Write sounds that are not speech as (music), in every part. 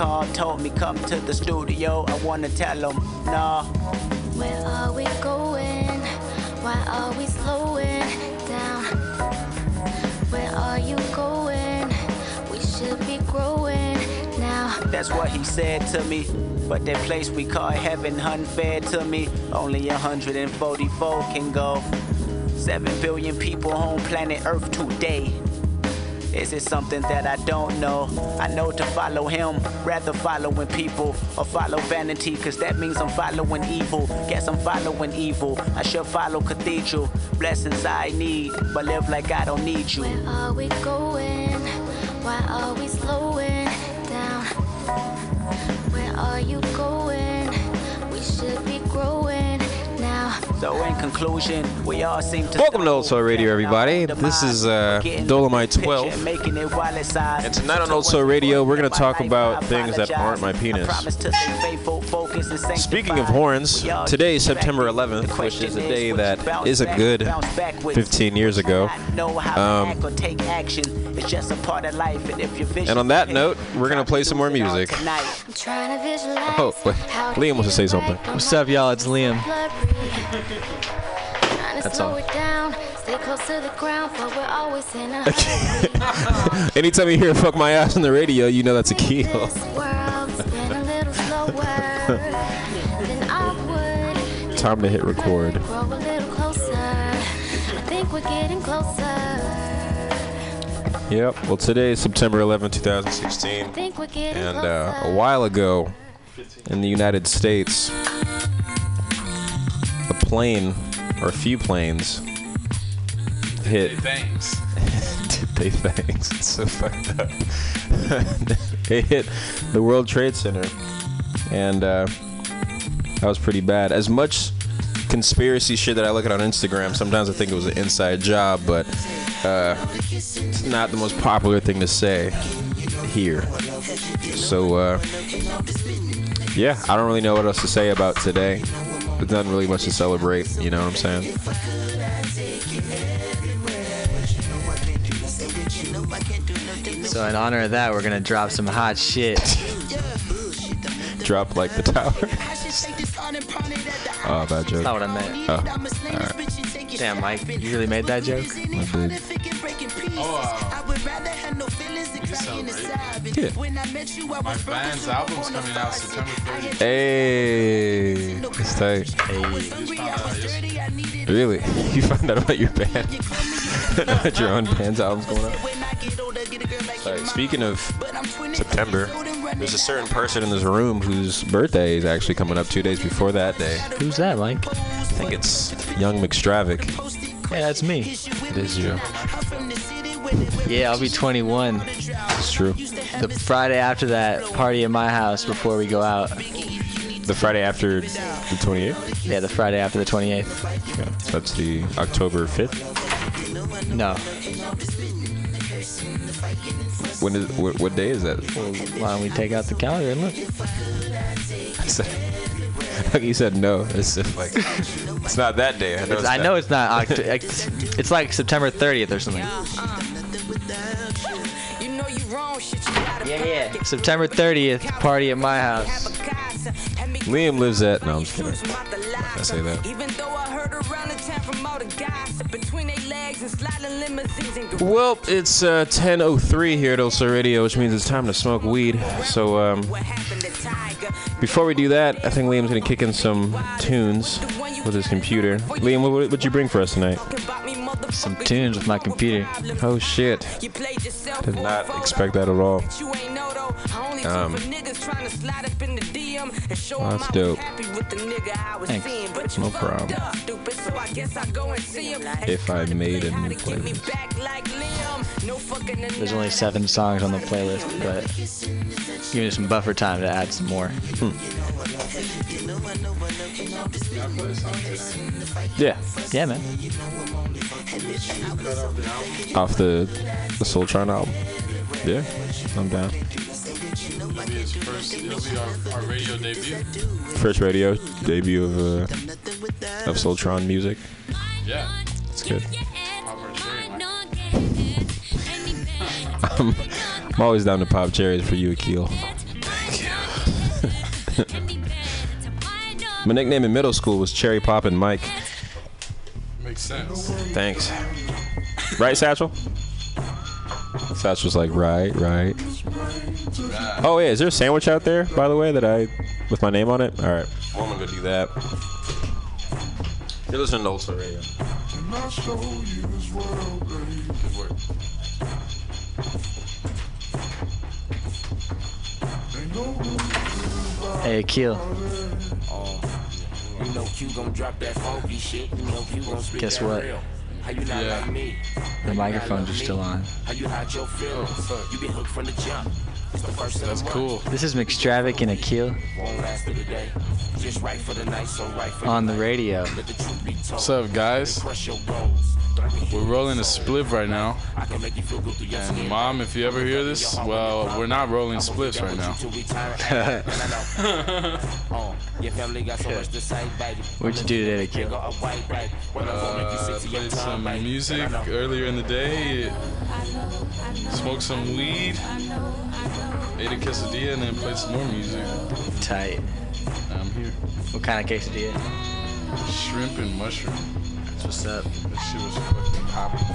called, told me come to the studio. I wanna tell him, nah. Where are we going? Why are we slowing down? Where are you going? We should be growing now. That's what he said to me. But that place we call heaven unfair to me. Only 144 can go. 7 billion people on planet Earth today. Is it something that I don't know? I know to follow him, rather following people or follow vanity, cause that means I'm following evil. Guess I'm following evil. I should follow cathedral. Blessings I need, but live like I don't need you. Where are we going? Why are we slowing down? Where are you going? So in conclusion, we all seem to Welcome to Old Soul Radio, everybody. This is uh, Dolomite 12. Making it while it's eyes. And tonight on Old Soul Radio, we're gonna talk about things that aren't my penis. Speaking of horns, today is September 11th, which is a day that is a good 15 years ago. Um, and on that note, we're gonna play some more music. I'm trying to visualize. Oh, wait. Liam wants to say something. What's up, y'all? It's Liam. That's That's all. it down, stay close to the ground, but we're always in a hurry. (laughs) Anytime you hear "fuck my ass" on the radio, you know that's a key. This world spin a little slower than I would. Time to hit record. Grow a little closer. I think we're getting closer. Yep. Well, today is September 11, 2016. I think we're getting And uh, a while ago, in the United States, a plane, or a few planes, hit. Thanks. they (laughs) thanks. It's so fucked up. (laughs) it hit the World Trade Center, and uh, that was pretty bad. As much conspiracy shit that I look at on Instagram, sometimes I think it was an inside job, but uh, it's not the most popular thing to say here. So, uh, yeah, I don't really know what else to say about today. There's not really much to celebrate, you know what I'm saying? So in honor of that, we're gonna drop some hot shit. (laughs) Drop like the tower. (laughs) oh, bad joke. That's not what I meant. Oh, alright. Damn, Mike, you really made that joke? I did. Oh, you sound right. Yeah. My band's album's coming out September 30th. Hey, it's tight. Just found out yesterday. Really? (laughs) You found out about your band? (laughs) That your own band's album's going out? Sorry, speaking of September, there's a certain person in this room whose birthday is actually coming up two days before that day. Who's that, Mike? I think it's Young McStravic. Yeah, that's me. It is you. Yeah, I'll be 21. It's true. The Friday after that, party at my house before we go out. The Friday after the 28th? Yeah, the Friday after the 28th. Yeah, so that's the October 5th. No. When is what, what day is that? Well, why don't we take out the calendar and look? I said, like (laughs) you said no. It's just like it's not that day. I know It's, it's, I not- know it's not. Oct- it's, it's like September 30th or something. Yeah, yeah. September 30th, party at my house. Liam lives at. No, I'm just kidding. I say that. Well, it's uh, 10:03 here at Oso Radio, which means it's time to smoke weed. So um, what happened to Tiger. before we do that, I think Liam's gonna kick in some tunes with his computer. Liam, what would you bring for us tonight? About me, motherfucker, Some tunes with my computer. Oh shit! You Did not expect that at all. You ain't know though. I only Um, for niggas trying to slide up in the DM and show 'em that's I dope. was happy with the nigga I was Thanks. seeing. But you No problem. up, stupid, so I guess I go and see him. And If I made a how new to get me playlist. back like No fucking There's only seven songs on the playlist, but give me some buffer time to add some more. Yeah, Yeah, man. off the the Soultron album. Yeah, I'm down. It'll be his first. It'll be our, our radio debut. First radio debut of uh, of music. Yeah, it's good. (laughs) I'm, I'm always down to pop cherries for you, Akil. Thank (laughs) you. My nickname in middle school was Cherry Pop and Mike. Makes sense. Thanks. Right, Satchel? Satchel's like, right, right. Oh, yeah. Is there a sandwich out there, by the way, that I, with my name on it? All right. Well, I'm going to go do that. You're listening to Old Soul Radio. Good work. Hey, Akil. Oh, you know Q gon' drop that funky shit. You know Q gon' spit Guess that what? real. How you not Yeah. like me? The microphones are still on. How you hide your feelings? Oh, fuck. You been hooked from the jump. It's the first That's cool. This is McStravic and Akil Won't last through the day. Just right for the night, so right for on the the radio. Let the truth be told. What's up, guys? Crush your goals. Don't be We're rolling a spliff right now. I can make you feel good through your And mom, if you ever hear this, well, we're not rolling spliffs right now. Till we turn eight. And I know. Your family got so much to say, baby. What'd you do today, Nigga, Akil? a white baby. When I'm gonna make you Uh, sick to your played some music And I know. earlier in the day. Smoked some weed. Ate a quesadilla and then played some more music. Tight. I'm here. What kind of quesadilla? Shrimp and mushroom. That's what's up. That shit was fucking popping.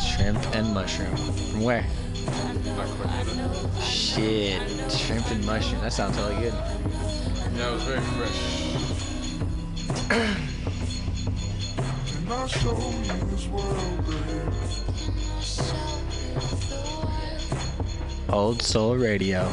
Shrimp and mushroom. From where? Shit. Shrimp and mushroom. That sounds really good. Yeah, it was very fresh. Old Soul Radio.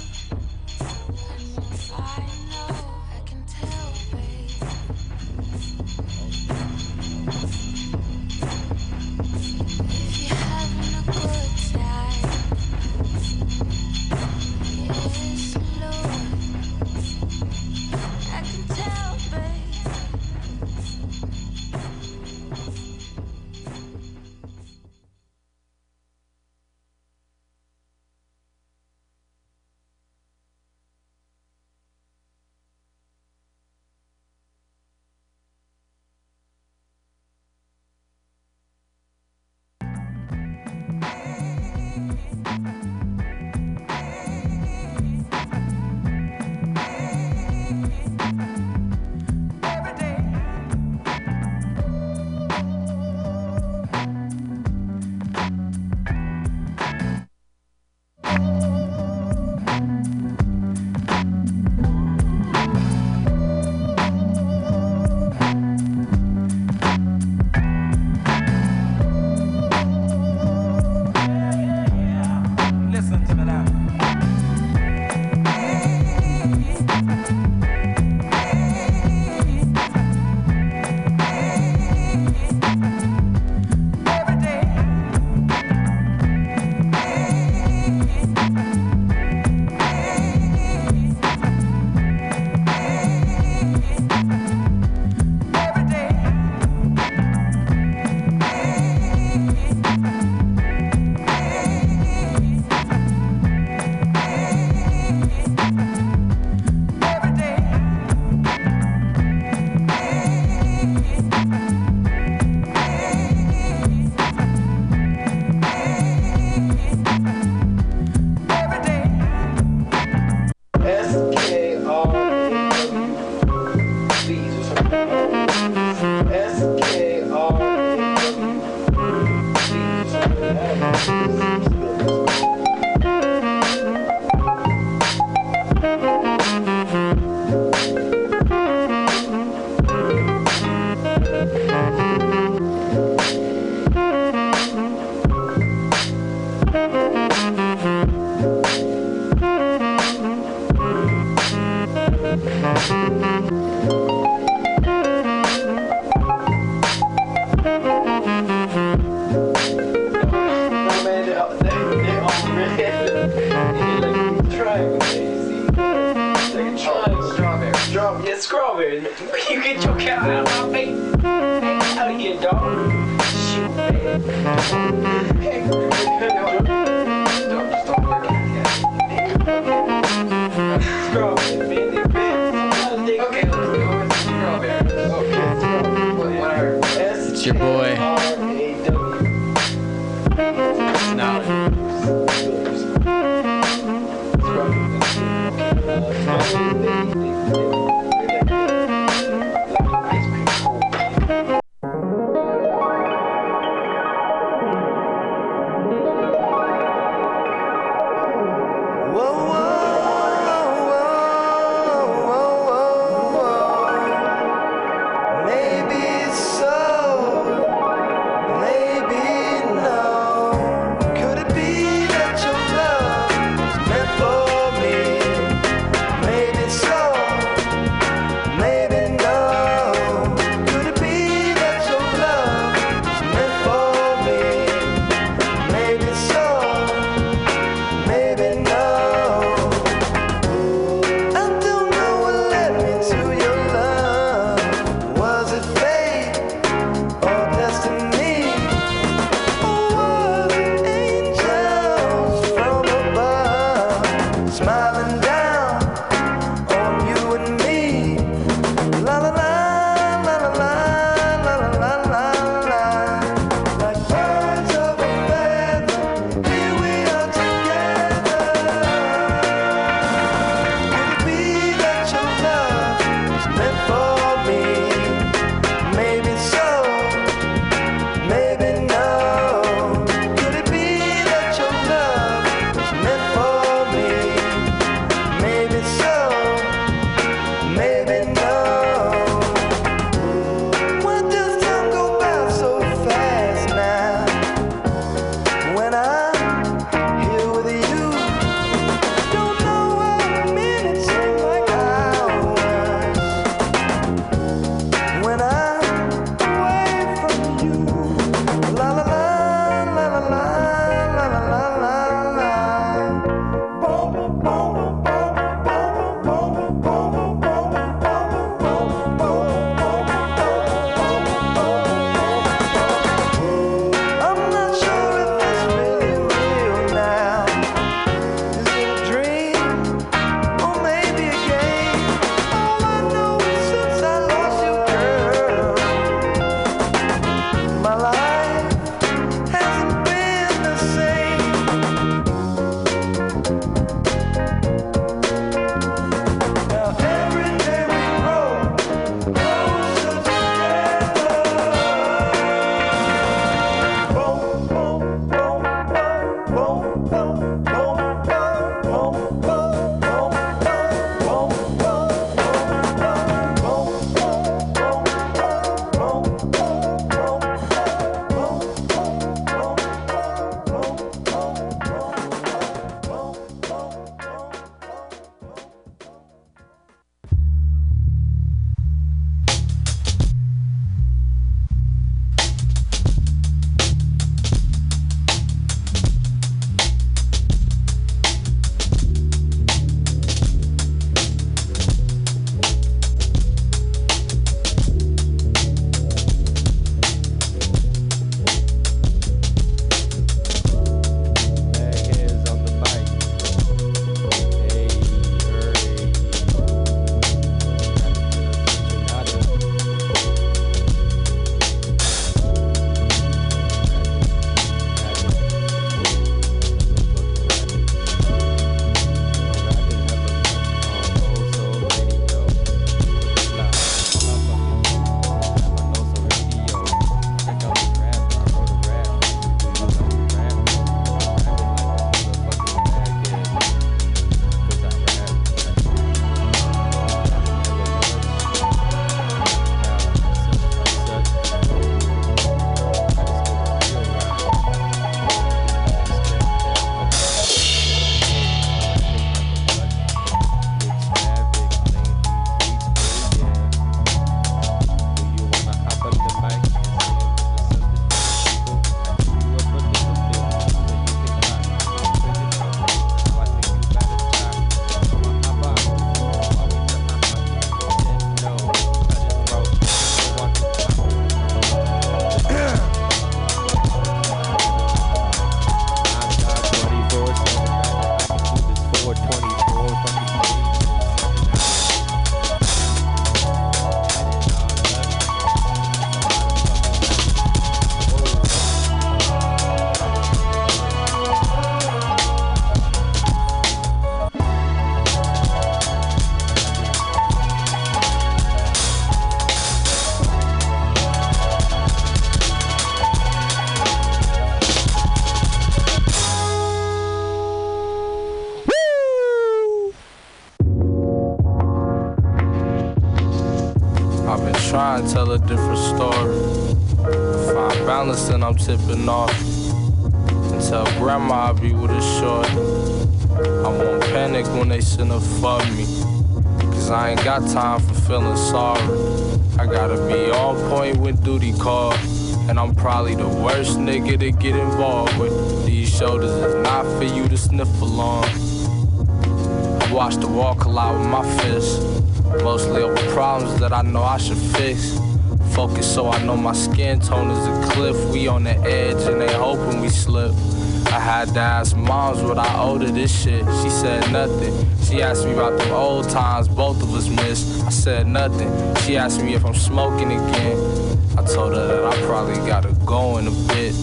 and off. So I know my skin tone is a cliff. We on the edge and they hoping we slip. I had to ask moms what I owe to this shit. She said nothing. She asked me about the old times both of us missed. I said nothing. She asked me if I'm smoking again. I told her that I probably gotta go in a bit.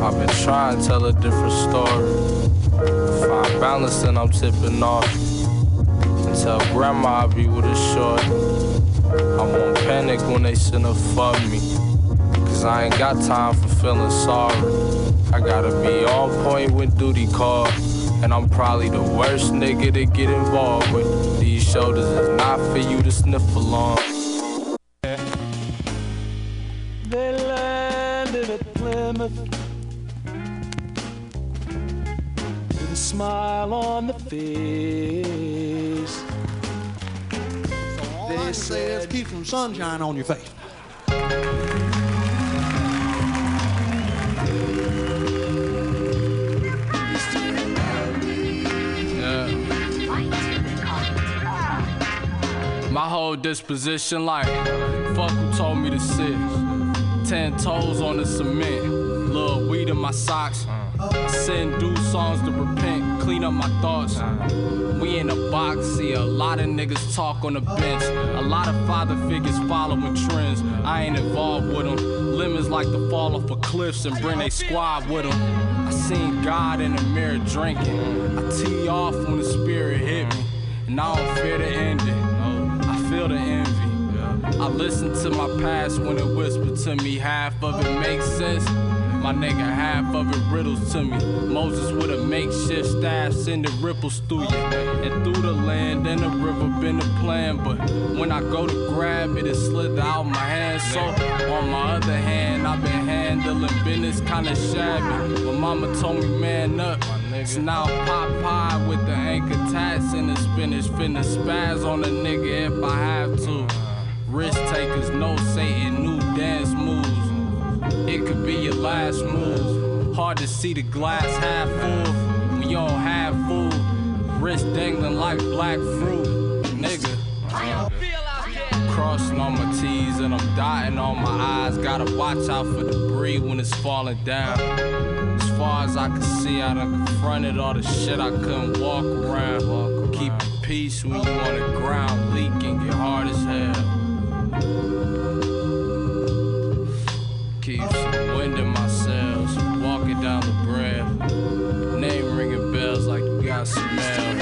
I've been trying to tell a different story. Find balance and I'm tipping off. And tell grandma I'll be with a short. I won't panic when they send a fuck me. Cause I ain't got time for feeling sorry. I gotta be on point when duty call. And I'm probably the worst nigga to get involved with. These shoulders is not for you to sniff along. Sunshine on your face. My whole disposition like, fuck who told me to sit. Ten toes on the cement, little weed in my socks. Send do songs to repent, clean up my thoughts. We in a box, see a lot of niggas talk on the bench. A lot of father figures following trends. I ain't involved with them. Lemons like to fall off of cliffs and bring they squad with them. I seen God in the mirror drinking. I tee off when the spirit hit me. And I don't fear the ending. I feel the envy. I listen to my past when it whispered to me. Half of it makes sense. My nigga, half of it riddles to me. Moses with a makeshift staff sending ripples through you. And through the and the river been a plan. But when I go to grab it, it slid out my hand. So on my other hand, I've been handling business kinda shabby. But mama told me, man up. So now pop pie with the anchor tats and the spinach. Finna spaz on a nigga if I have to. Risk takers no Satan, new dance moves. It could be your last move. Hard to see the glass half full We all have food. Wrist dangling like black fruit, nigga. Crossing all my T's and I'm dotting all my I's. Gotta watch out for debris when it's falling down. As far as I can see, I done confronted all the shit I couldn't walk around. Keep peace when you on the ground, leaking, get hard as hell. Keep some wind in my sails, walking down the got smell.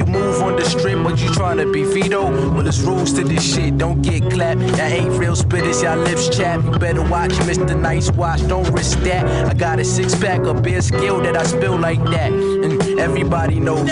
You move on the strip, but you tryna be Vito. Well, there's rules to this shit. Don't get clapped. Y'all ain't real spit, spitters, y'all lips chap. You better watch Mr. Nice Watch. Don't risk that. I got a six pack of beer skill that I spill like that. Everybody knows.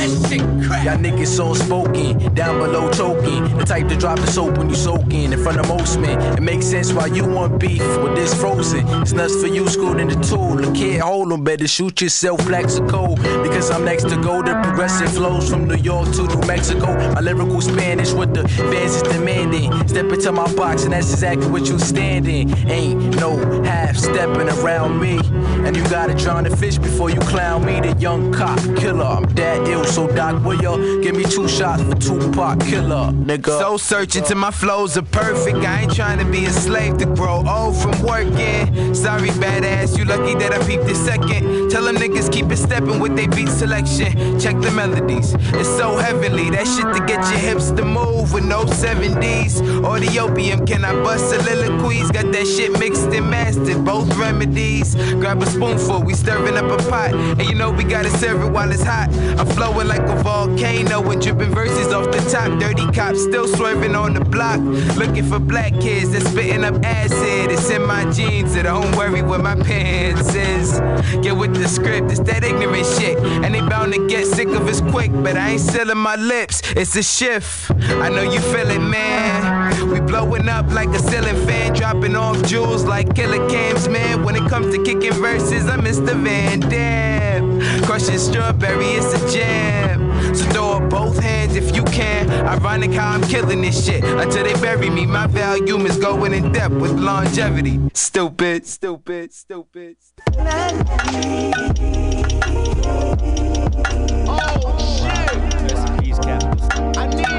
Y'all niggas so spoken, down below choking. The type to drop the soap when you soaking in front of most men. It makes sense why you want beef with this frozen. It's nuts for you, schooled in the tool. The kid hold 'em, better shoot yourself, Plaxico. Because I'm next to go. The progressive flows from New York to New Mexico. My lyrical Spanish with the fans is demanding. Step into my box, and that's exactly what you standing. Ain't no half stepping around me. And you gotta drown the fish before you clown me. The young cop killer. I'm that ill, so Doc will ya give me two shots for Tupac killer, nigga. So searching till my flows are perfect. I ain't trying to be a slave to grow old from working. Sorry, badass, you lucky that I peeped this second. Tell them niggas keep it stepping with they beat selection. Check the melodies, it's so heavenly. That shit to get your hips to move with no 70s. Or the opium, can I bust soliloquies? Got that shit mixed and mastered, both remedies. Grab a spoonful, we stirring up a pot. And you know we gotta serve it while it's hot. I'm flowing like a volcano and dripping verses off the top. Dirty cops still swerving on the block. Looking for black kids that's spitting up acid. It's in my jeans, so don't worry what my pants is. Get with the script, it's that ignorant shit. And they bound to get sick of us quick, but I ain't sealing my lips. It's a shift. I know you feel it, man. We blowing up like a ceiling fan, dropping off jewels like killer cams, man. When it comes to kicking verses, I'm Mr. Van Damme. Crushing strawberry, it's a jam. So throw up both hands if you can. Ironic how I'm killing this shit until they bury me. My volume is going in depth with longevity. Stupid, stupid, stupid. I need that.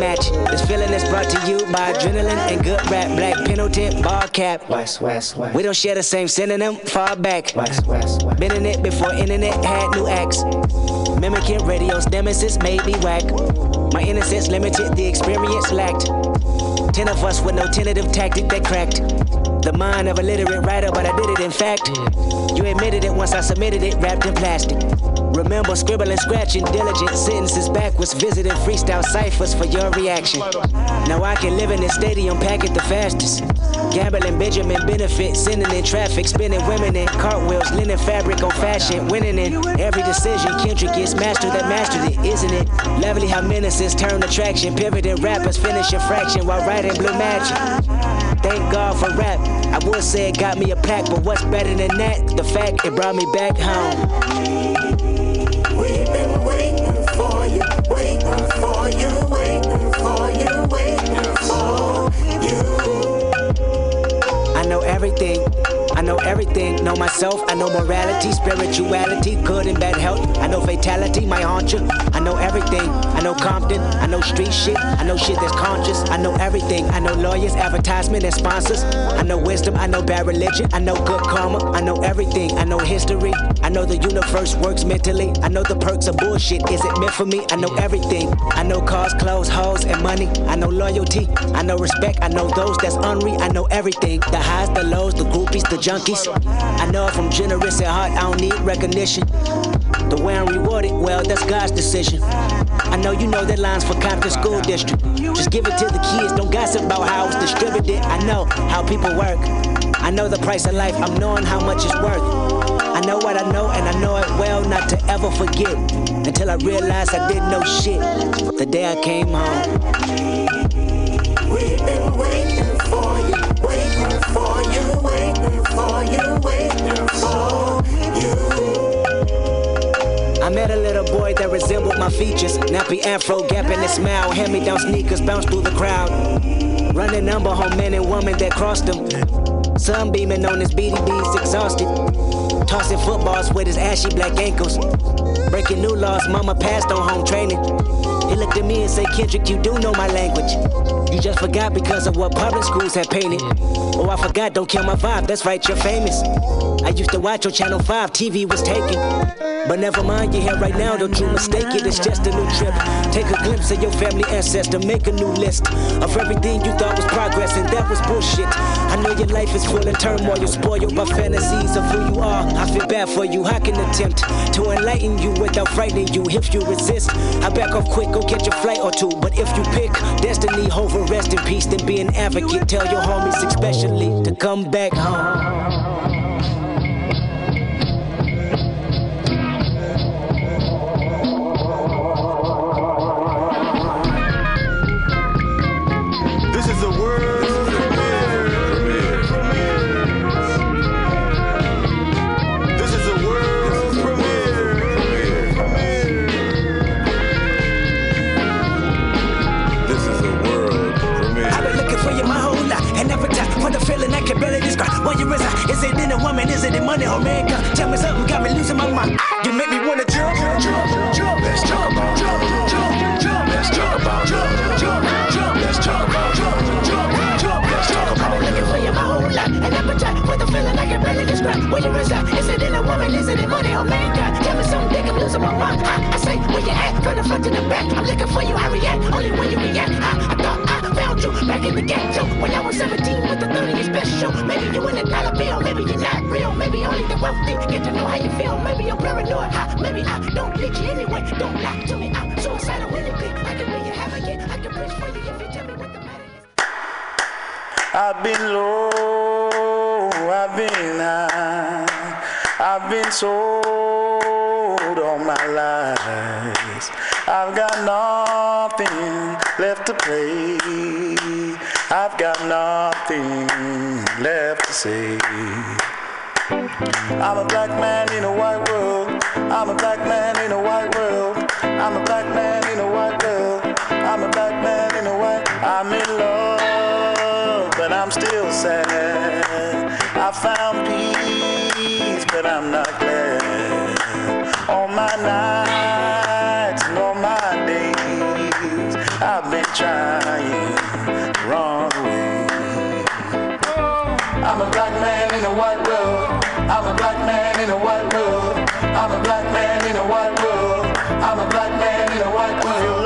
unmatched. This feeling is brought to you by adrenaline and good rap. Black Pendleton, ball cap. West, west, west. We don't share the same synonym, far back. West, west, west. Been in it before internet had new acts. Mimicking radio's nemesis made me whack. My innocence limited, the experience lacked. Ten of us with no tentative tactic that cracked. The mind of a literate writer, but I did it in fact. You admitted it once I submitted it, wrapped in plastic. Remember scribbling, scratching, diligent sentences backwards, visiting freestyle ciphers for your reaction. Now I can live in this stadium, pack it the fastest. Gambling Benjamin benefit, sending in traffic, spinning women in cartwheels, linen fabric on fashion, winning in every decision. Kendrick is master that mastered it, isn't it? Lovely how menaces turn attraction, pivoting rappers finish a fraction while writing blue magic. Thank God for rap. I would say it got me a plaque, but what's better than that? The fact it brought me back home. I know everything. I know everything. Know myself. I know morality, spirituality, good and bad health. I know fatality, my haunt you. I know everything. I know Compton. I know street shit. I know shit that's conscious. I know everything. I know lawyers, advertisement, and sponsors. I know wisdom. I know bad religion. I know good karma. I know everything. I know history. I know the universe works mentally. I know the perks of bullshit. Is it meant for me? I know everything. I know cars, clothes, hoes, and money. I know loyalty. I know respect. I know those that's unre. I know everything. The highs, the lows, the groupies, the junkies. I know if I'm generous at heart, I don't need recognition. The way I'm rewarded, well, that's God's decision. I know you know that line's for Compton School District. Just give it to the kids, don't gossip about how it's distributed. I know how people work. I know the price of life, I'm knowing how much it's worth. I know what I know, and I know it well not to ever forget. Until I realized I didn't know shit the day I came home. We've been waiting for you, waiting for you, waiting for you, waiting a little boy that resembled my features. Nappy afro, gap in his smile. Hand me down sneakers, bounce through the crowd. Running number home men and women that crossed him. Sunbeaming on his BDBs, exhausted. Tossing footballs with his ashy black ankles. Breaking new laws, mama passed on home training. He looked at me and said, Kendrick, you do know my language. You just forgot because of what public schools have painted. Oh, I forgot, don't kill my vibe. That's right, you're famous. I used to watch on Channel 5, TV was taken. But never mind, you're here right now, don't you mistake it. It's just a new trip. Take a glimpse of your family ancestor, make a new list of everything you thought was progress, and that was bullshit. I know your life is full of turmoil, you're spoiled by fantasies of who you are. I feel bad for you, I can attempt to enlighten you without frightening you. If you resist, I back off quick, go catch a flight or two. But if you pick destiny over rest in peace, then be an advocate. Tell your homies, especially, to come back home. I'm a black man in a white world. I'm a black man in a white world. I'm a black man in a white world. I'm a black man in a white. I'm in love, but I'm still sad. I found peace, but I'm not glad. On my nights and on my days, I've been trying wrong way. I'm a black man in a white world. I'm a black man in a white world. I'm a black man in a white world. I'm a black man in a white world.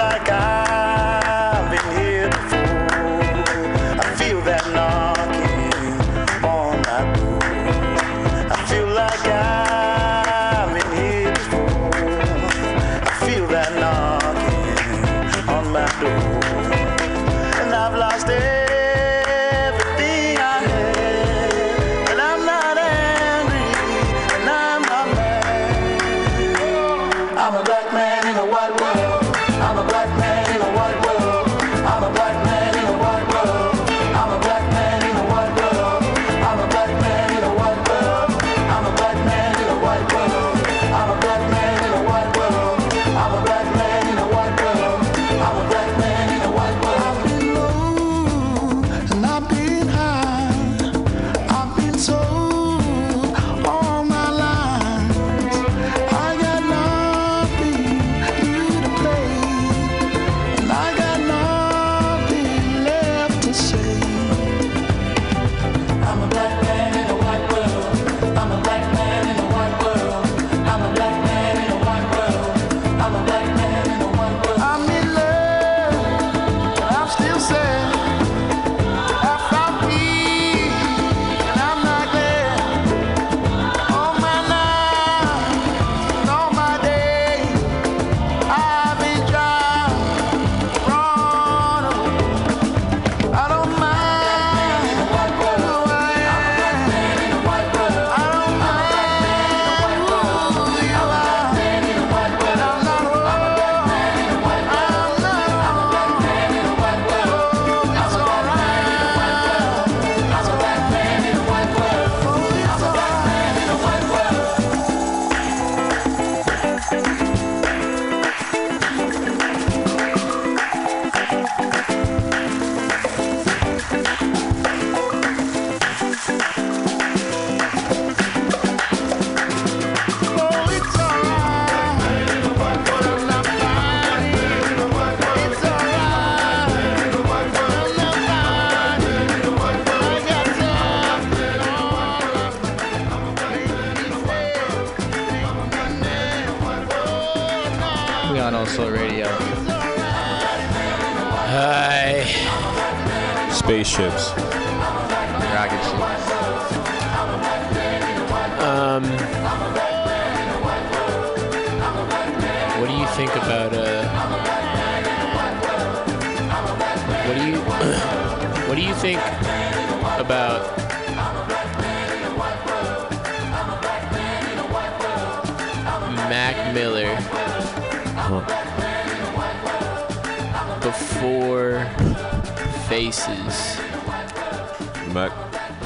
Mac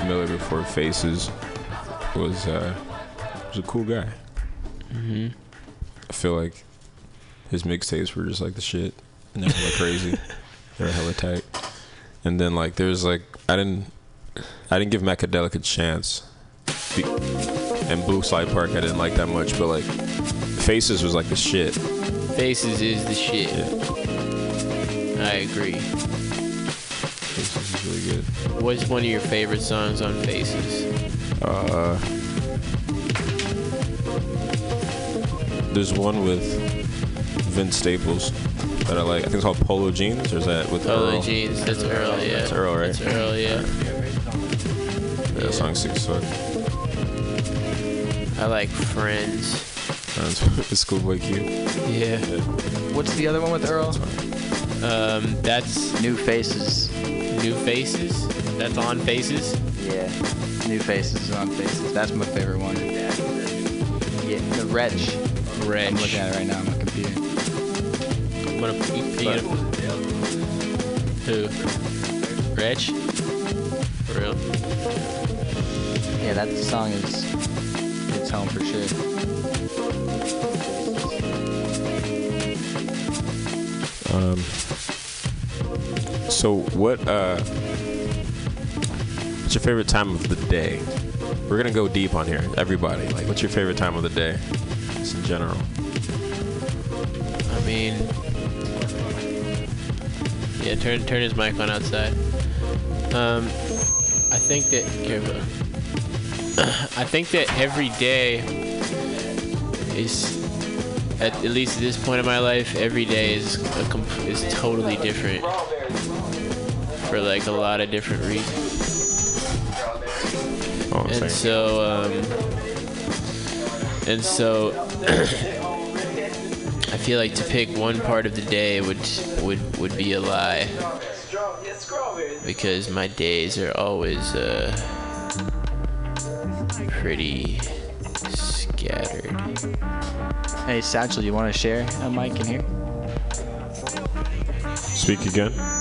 Miller before Faces was uh, was a cool guy. Mm-hmm. I feel like his mixtapes were just like the shit. And they're hella crazy. (laughs) they're hella tight. And then like there's like I didn't I didn't give Macadelic a chance. Be- and Blue Slide Park I didn't like that much, but like Faces was like the shit. Faces is the shit. Yeah. I agree really good. What's one of your favorite songs on Faces? Uh, there's one with Vince Staples that I like. I think it's called Polo Jeans, or is that with Polo Earl? Jeans, that's Earl, yeah. That's Earl, right? That's Earl, yeah. Yeah, song's song six fuck. I like Friends. Friends with Schoolboy Q. Yeah. yeah. What's the other one with Earl? Um, that's New Faces. New Faces. That's on Faces. Yeah. New Faces on Faces. That's my favorite one. Yeah. The Wretch. Wretch. I'm looking at it right now on my computer. What a you, you gonna, Who? Rich? For real? Yeah, that song is it's home for sure. Um. So what? Uh. What's your favorite time of the day? We're gonna go deep on here, everybody. Like, what's your favorite time of the day, just in general? I mean, yeah. Turn turn his mic on outside. Um, I think that. (coughs) I think that every day is, at, at least at this point in my life, every day is comp- is totally different for like a lot of different reasons. Oh, and so, um, and so, (clears throat) I feel like to pick one part of the day would would would be a lie because my days are always uh, pretty scattered. Hey Satchel, you want to share a mic in here? Speak again.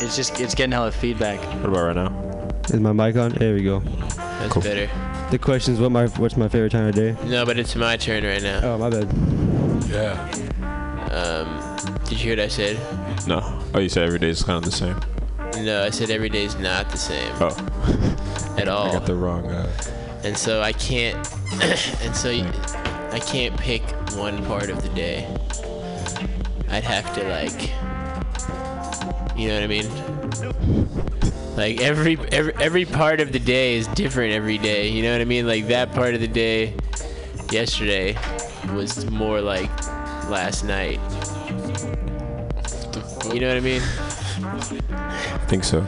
It's just it's getting hella feedback. What about right now? Is my mic on? There we go. That's better. The question is what my what's my favorite time of day? No, but it's my turn right now. Oh my bad. Yeah. Um, did you hear what I said? No. Oh, you said every day is kind of the same. No, I said every day is not the same. Oh. At all. (laughs) I got the wrong. Uh, and so I can't, (coughs) and so I can't pick one part of the day. I'd have to like, you know what I mean? Like every every every part of the day is different every day. You know what I mean? Like that part of the day, yesterday, was more like last night. You know what I mean? I think so.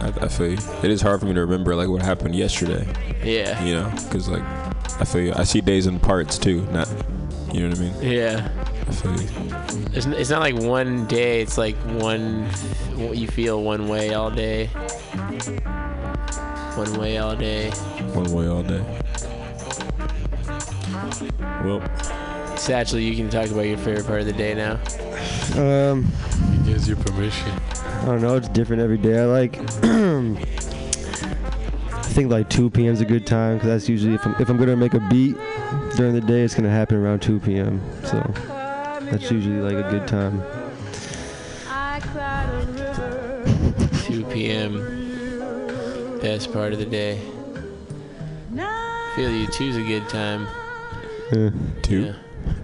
I, I feel you. It is hard for me to remember like what happened yesterday. Yeah. You know, because like I feel you. I see days in parts too. Not. You know what I mean? Yeah. I. It's, it's not like one day. It's like one. You feel one way all day. One way all day. One way all day. Well, Satchel, you can talk about your favorite part of the day now. Um, He gives you permission. I don't know. It's different every day. I like. (clears throat) I think like 2 p.m. is a good time because that's usually if I'm if I'm gonna make a beat during the day, it's gonna happen around 2 p.m. So that's usually like a good time. 2 p.m. Best part of the day. Feel you. Two's a good time. Yeah. Two. Yeah.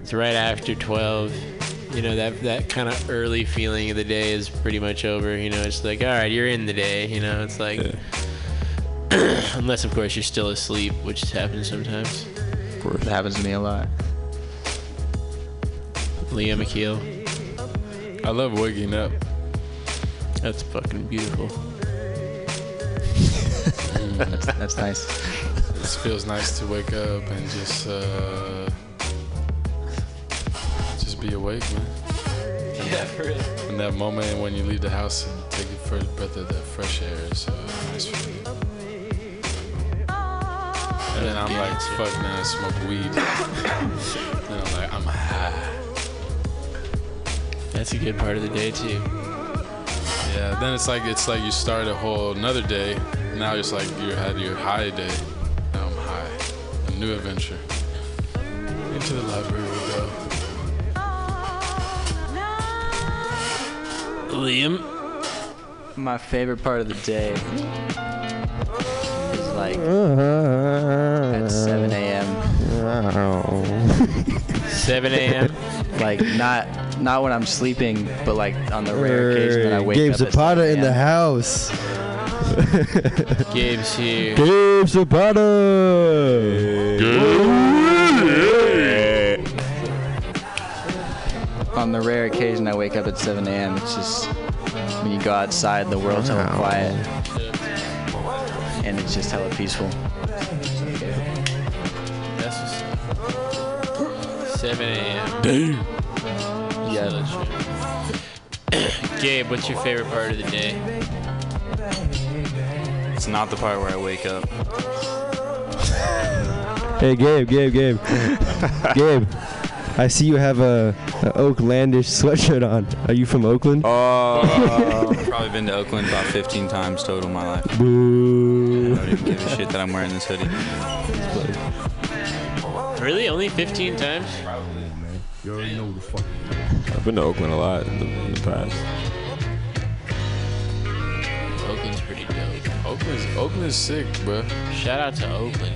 It's right after 12. You know that that kind of early feeling of the day is pretty much over. You know, it's like all right, you're in the day. You know, it's like (clears throat) unless of course you're still asleep, which happens sometimes. Of course. That happens to me a lot. Liam Akil. I love waking up. That's fucking beautiful. that's, that's nice. It feels nice to wake up and just uh, just be awake, man. Yeah, for real. And that moment when you leave the house and take your first breath of that fresh air is a nice feeling. And then I'm like, fuck, man, I smoke weed. (laughs) then I'm like, I'm high. That's a good part of the day too. Yeah, then it's like it's like you start a whole another day. Now it's like you had your high day. Now I'm high. A new adventure. Into the library we go. Liam. My favorite part of the day is like at 7 a.m. 7 a.m. like not not when I'm sleeping, but like on the rare occasion that I wake Gabe up. at Zapata in the house. Gabe's here. Gabe Zapata. On on the rare occasion I wake up at 7 a.m., it's just when you go outside, the world's hella Wow. quiet, and it's just hella peaceful. That's 7 a.m. Damn. Yeah, that's true. (coughs) Gabe, what's your favorite part of the day? It's not the part where I wake up. (laughs) Hey, Gabe, Gabe, Gabe, (laughs) Gabe. I see you have a, a Oaklandish sweatshirt on. Are you from Oakland? Uh, (laughs) I've probably been to Oakland about 15 times total in my life. Boo. I don't even give a shit that I'm wearing this hoodie. Really? Only 15 times? You already know the fuck. I've been to Oakland a lot in the, in the past. Oakland's pretty dope. Oakland's Oakland's sick, bro. Shout out to Oakland.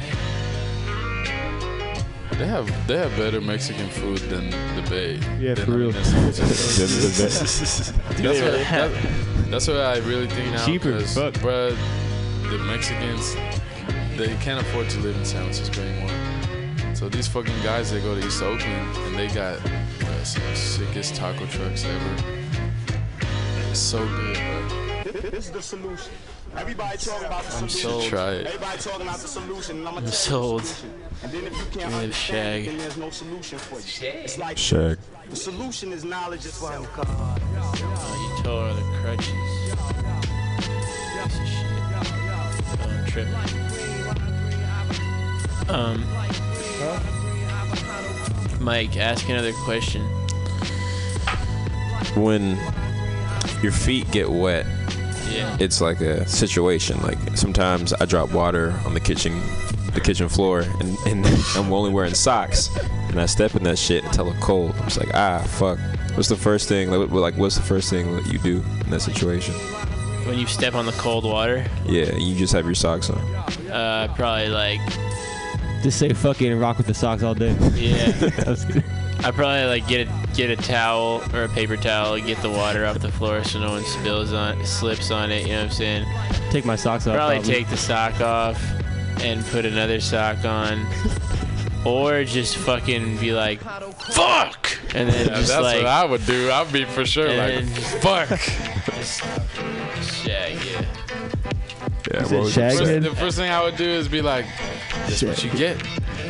They have they have better Mexican food than the Bay. Yeah, Than for real. the San (laughs) Francisco. Than the Bay. That's Do what, that, that's what I really think now. Cheaper as 'cause, fuck. bruh, the Mexicans, they can't afford to live in San Francisco anymore. So these fucking guys, they go to East Oakland and they got bruh, some the sickest taco trucks ever. It's so good, bro. This is the solution. Everybody talking about the I'm solution. sold. Try it. Everybody talking about the solution, and I'm I'm gonna sold. And then if you can't Give me understand shag. it, then there's no solution for you. It's like Shag. the solution is knowledge itself. Oh, you tore all the crutches. Piece of shit. Oh, I'm tripping. Um, Mike, ask another question. When your feet get wet, Yeah. it's like a situation. Like sometimes I drop water on the kitchen, the kitchen floor, and, and (laughs) I'm only wearing socks, and I step in that shit until it's cold. I'm just like, ah, fuck. What's the first thing? Like, like, what's the first thing that you do in that situation? When you step on the cold water, Yeah, you just have your socks on. uh, probably like, Just say fuck it and rock with the socks all day. yeah. (laughs) That's good. I probably like get a get a towel or a paper towel, get the water off the floor so no one spills on slips on it. You know what I'm saying? Take my socks off. Probably take the sock off and put another sock on, (laughs) or just fucking be like, "Fuck," and then Yeah, just that's like, what I would do. I'd be for sure like, fuck. just shag, yeah. Yeah, You said what would shag you say? head? The first thing I would do is be like, "This what you get,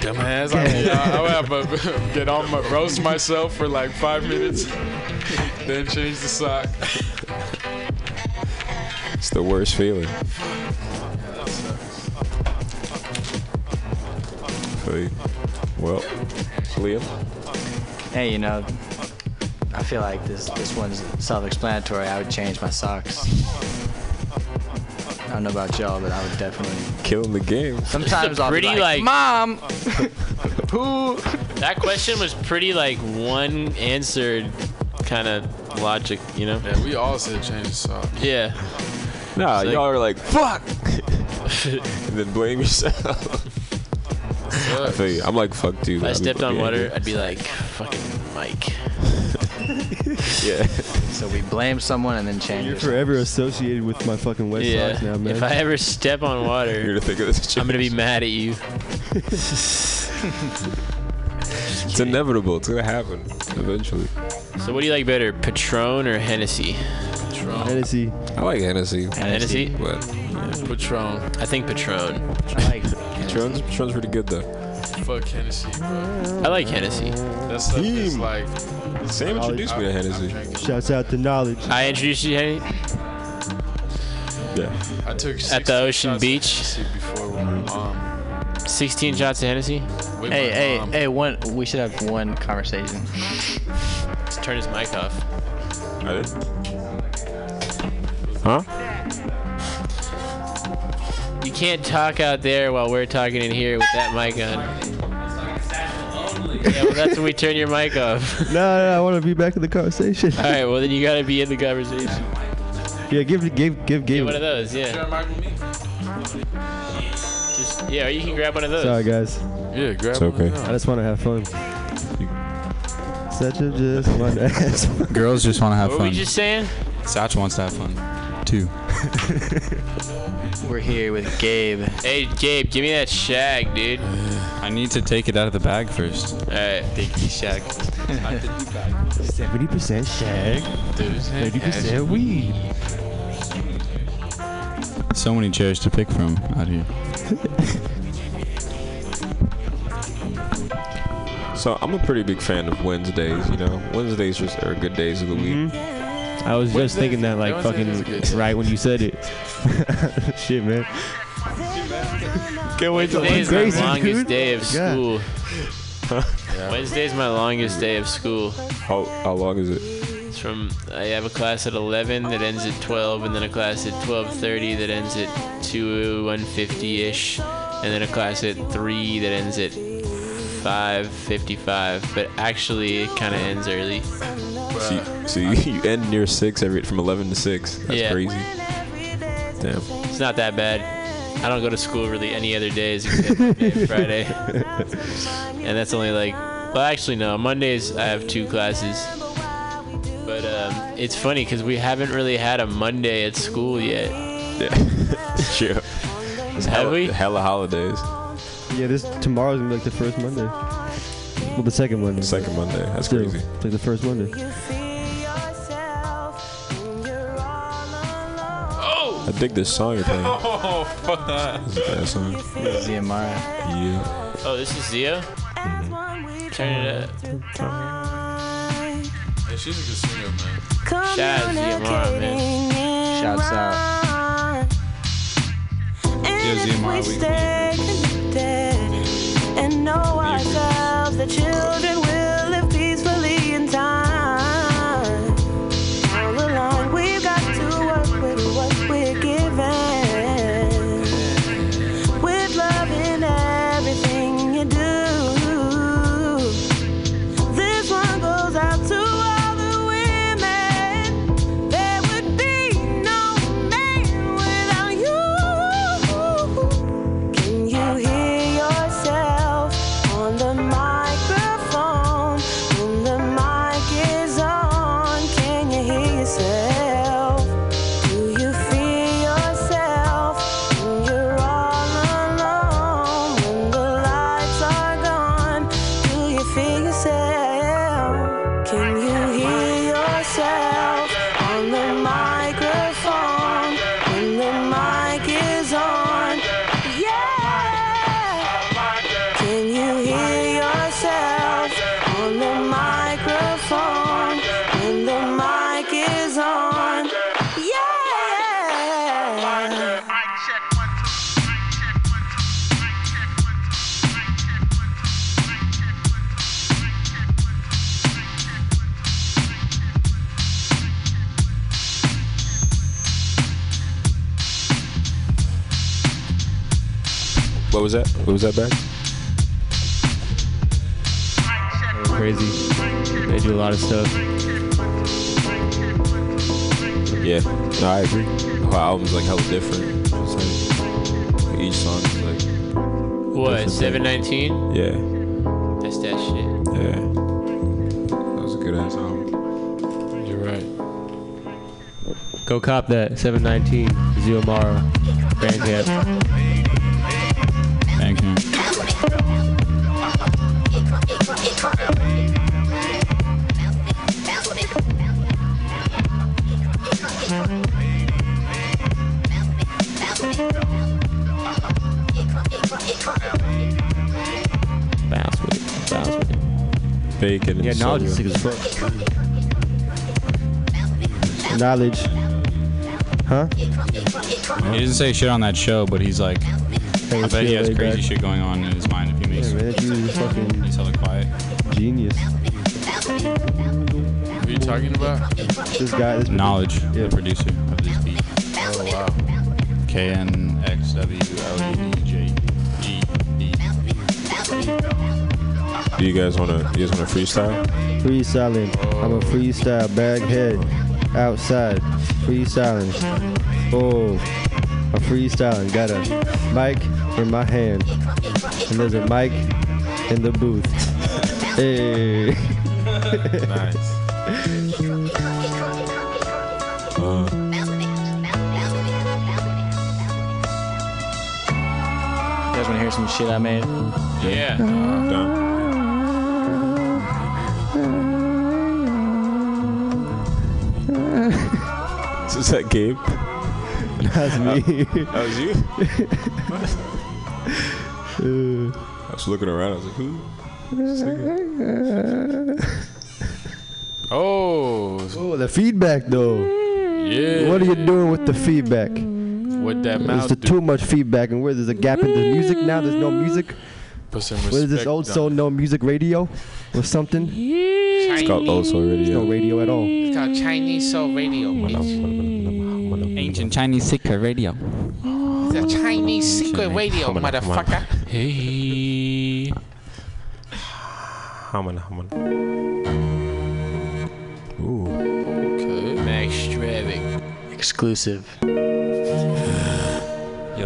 dumbass." I, Yeah. mean, I, I would have to (laughs) get on my roast myself for like five minutes, (laughs) then change the sock. It's the worst feeling. Hey. Well, Liam. Hey, you know, I feel like this this one's self-explanatory. I would change my socks. I don't know about y'all, but I would definitely. kill Killing the game. Sometimes (laughs) I'll Pretty be like, like- "Mom, (laughs) who?" That question was pretty like one answered kind of logic, you know? Yeah, we all said change the sock. Yeah. Nah, like- y'all are like, fuck! and (laughs) then blame yourself. I feel you. I'm like, fuck too. If I stepped on water. I'd be like, fucking Mike. (laughs) Yeah. So we blame someone and then change. You're it. forever associated with my fucking wet Yeah. socks now, man. If I ever step on water, You're water, gonna think of this. I'm gonna be mad at you. (laughs) It's inevitable. It's gonna happen eventually. So what do you like better, Patron or Hennessy? Hennessy. I like Hennessy. Hennessy? But Patron. I think Patron. I like Patron's, Patron's pretty good though. Fuck Hennessy, bro. I like Hennessy. That stuff is like. Sam introduced me to Hennessy. Shouts out to knowledge. I introduced you to Hennessy Yeah. I took at the Ocean Beach. shots of Hennessy before with my mom. 16 shots of Hennessy. With Hey, my hey, mom. hey! One, we should have one conversation. Let's turn his mic off. I did. Huh? You can't talk out there while we're talking in here with that mic on. Yeah, well, that's when we turn your mic off. (laughs) No, no, I want to be back in the conversation. All right, well then you gotta be in the conversation. Yeah, give give give Get give. one of those, yeah. Share a mic with me? Just yeah, or you can grab one of those. Sorry, guys. Yeah, grab It's one okay. of I them. just want to have fun. Such a just (laughs) want to have fun. Girls just want to have fun. What were fun. we just saying? Satch wants to have fun, too. (laughs) We're here with Gabe. Hey, Gabe, give me that shag, dude. I need to take it out of the bag first. All right. Big shag. Seventy percent shag, thirty percent weed. So many chairs to pick from out here. So I'm a pretty big fan of Wednesdays. You know, Wednesdays just are good days of the week. Mm-hmm. I was just thinking that like Wednesdays is a fucking good right when you said it. (laughs) Shit, man. Can't wait till Today is my longest dude. day of God. school. Wednesday's my longest day of school. How how long is it? It's from I have a class at 11 that ends at 12, and then a class at 12:30 that ends at 2 150 ish, and then a class at 3 that ends at 5:55. But actually, it kind of ends early. So, you, so you, you end near six every from eleven to six. That's Yeah. crazy. Damn. It's not that bad. I don't go to school really any other days except Monday and Friday. (laughs) and that's only like, well, actually, no. Mondays I have two classes. But um, it's funny because we haven't really had a Monday at school yet. Yeah. sure. (laughs) It's Have hella, we? hella holidays. Yeah, this tomorrow's gonna be like the first Monday. Well, the second Monday. Second Monday. That's Still, crazy. It's like the first Monday. I dig this song you're playing. (laughs) Oh, fuck that. This is a bad song. Ziamara. Yeah. Oh, this is Zio? Mm-hmm. Turn it up. Hey, she's a good singer, man. Shout out Ziamara, man. Shouts out. Yeah, Ziamara, we, we and know ourselves the children will live that? What was that back? They're crazy. They do a lot of stuff. Yeah. No, I agree. The whole album's like hella different. It's like, each song is like. What, different thing. 719? Yeah. That's that shit. Yeah. That was a good ass album. You're right. Go cop that 719 Ziomara Bandcamp. Bandcamp. Bounce with it. Bounce with it. Bacon and Yeah, Knxwledge is sick as fuck. Knxwledge. Huh? He doesn't say shit on that show, but he's like, I bet he has crazy back. shit going on in his mind if he makes. Yeah, man, that dude is fucking He's hella quiet. genius. What are you talking about? This guy, this Knxwledge, Yeah. the producer of this beat. Oh, wow. K N X W L E D Do you guys wanna? You guys wanna freestyle? Freestyling. I'm a freestyle bag head. Outside. Freestyling. Oh. I'm freestyling. Got a mic in my hand. And there's a mic in the booth. Hey. nice. Uh, You guys want to hear some shit I made? Yeah. done. Is that Gabe? That's uh, me. that was you? (laughs) I was looking around. I was like, who? (laughs) Oh. Oh, the feedback though. Yeah. What are you doing with the feedback? What that There's mouth the too much feedback, and where there's a gap in the music now. There's no music. Put some What is this respect old soul no music radio or something? It's called Old Soul Radio. No radio at all. It's called Chinese Soul Radio. Ancient Chinese secret radio. It's a Chinese secret radio, motherfucker. Hey. Humming, humming. Ooh. Okay. McStravic. Exclusive. Yo,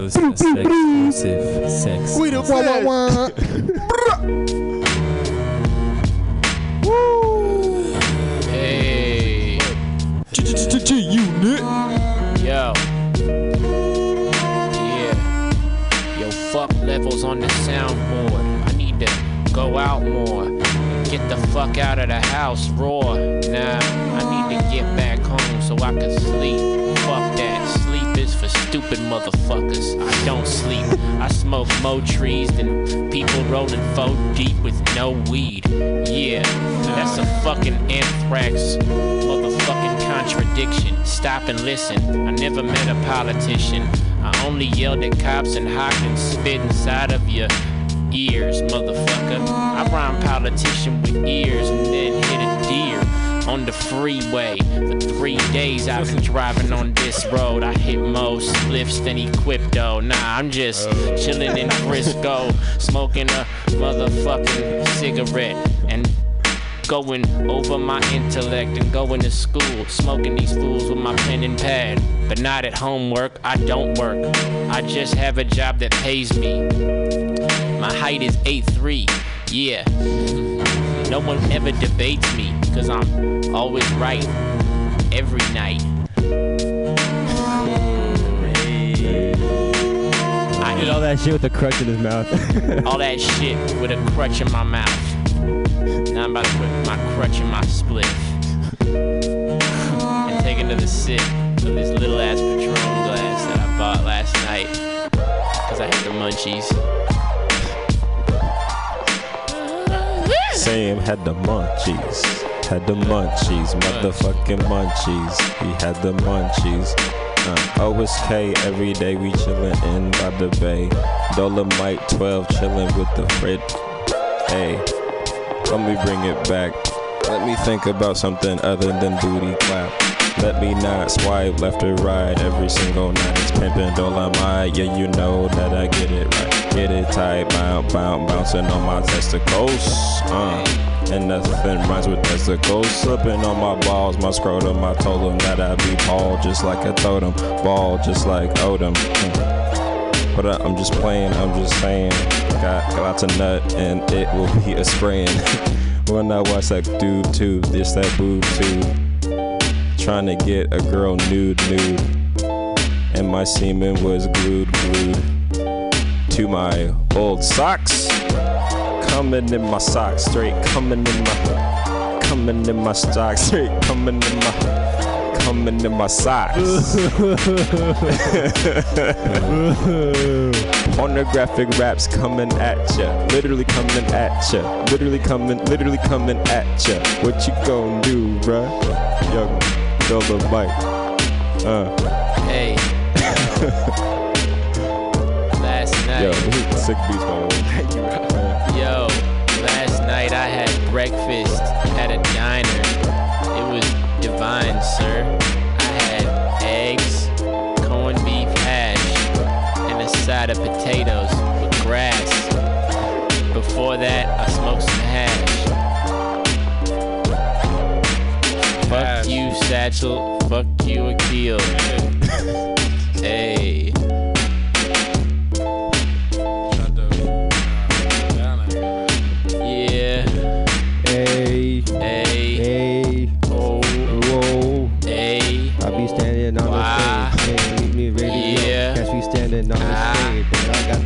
this is exclusive sex. We the wah, (laughs) wah, Hey. Unit. Levels on the soundboard. I need to go out more. Get the fuck out of the house, roar. Nah, I need to get back home so I can sleep. Fuck that. Sleep is for stupid motherfuckers. I don't sleep. I smoke more trees than people rolling four deep with no weed. Yeah, that's a fucking anthrax motherfucking contradiction. Stop and listen. I never met a politician. Only yelled at cops and hocked and spit inside of your ears, motherfucker. I rhyme politician with ears and then hit a deer on the freeway. For three days I've been driving on this road. I hit more spliffs than Equipto. Nah, I'm just oh. chilling in Frisco, smoking a motherfucking cigarette going over my intellect and going to school, smoking these fools with my pen and pad. But not at homework, I don't work. I just have a job that pays me. My height is 8'3, yeah. No one ever debates me, cause I'm always right every night. I did all that shit with a crutch in his mouth. All that shit with a crutch in my mouth. Now I'm about to put my crutch in my spliff. and take another sip of this little ass Patron glass that I bought last night. Cause I had the munchies. Sam had the munchies. Had the munchies, motherfucking munchies. He had the munchies. Uh, OSK every day we chillin' in by the bay. Dolomite 12 chillin' with the Fred. Hey, let me bring it back. Let me think about something other than booty clap. Let me not swipe left or right every single night. It's pimpin' Dolomite, yeah, you know that I get it right. Get it tight, bounce, bounce, bouncing on my testicles. Uh, and nothing rhymes with testicles. Slipping on my balls, my scrotum. I told them that I'd be bald just like a totem. Ball just like Odom. Mm. But I, I'm just playing, I'm just saying. Got, got lots of nut and it will be a spraying. (laughs) when I watch that dude too, this that boob too. Trying to get a girl nude, nude. And my semen was glued, glued to my old socks. Coming in my socks, straight coming in my, coming in my socks, straight coming in my, coming in my socks. (laughs) Pornographic raps coming at ya, literally coming at ya, literally coming, literally coming at ya. What you gon' do, bruh? Young Dolomite. Uh. Hey. (laughs) last night. Yo, sick beats, by the way. Potatoes with grass. Before that, I smoked some hash. Fuck you, Satchel. Fuck you, Akil. (laughs) hey. Yeah. Hey. Hey. Hey. Oh, oh. Hey. I be standing on the stage. Can't meet me radio. Yeah. Catch me standing on the ah. stage.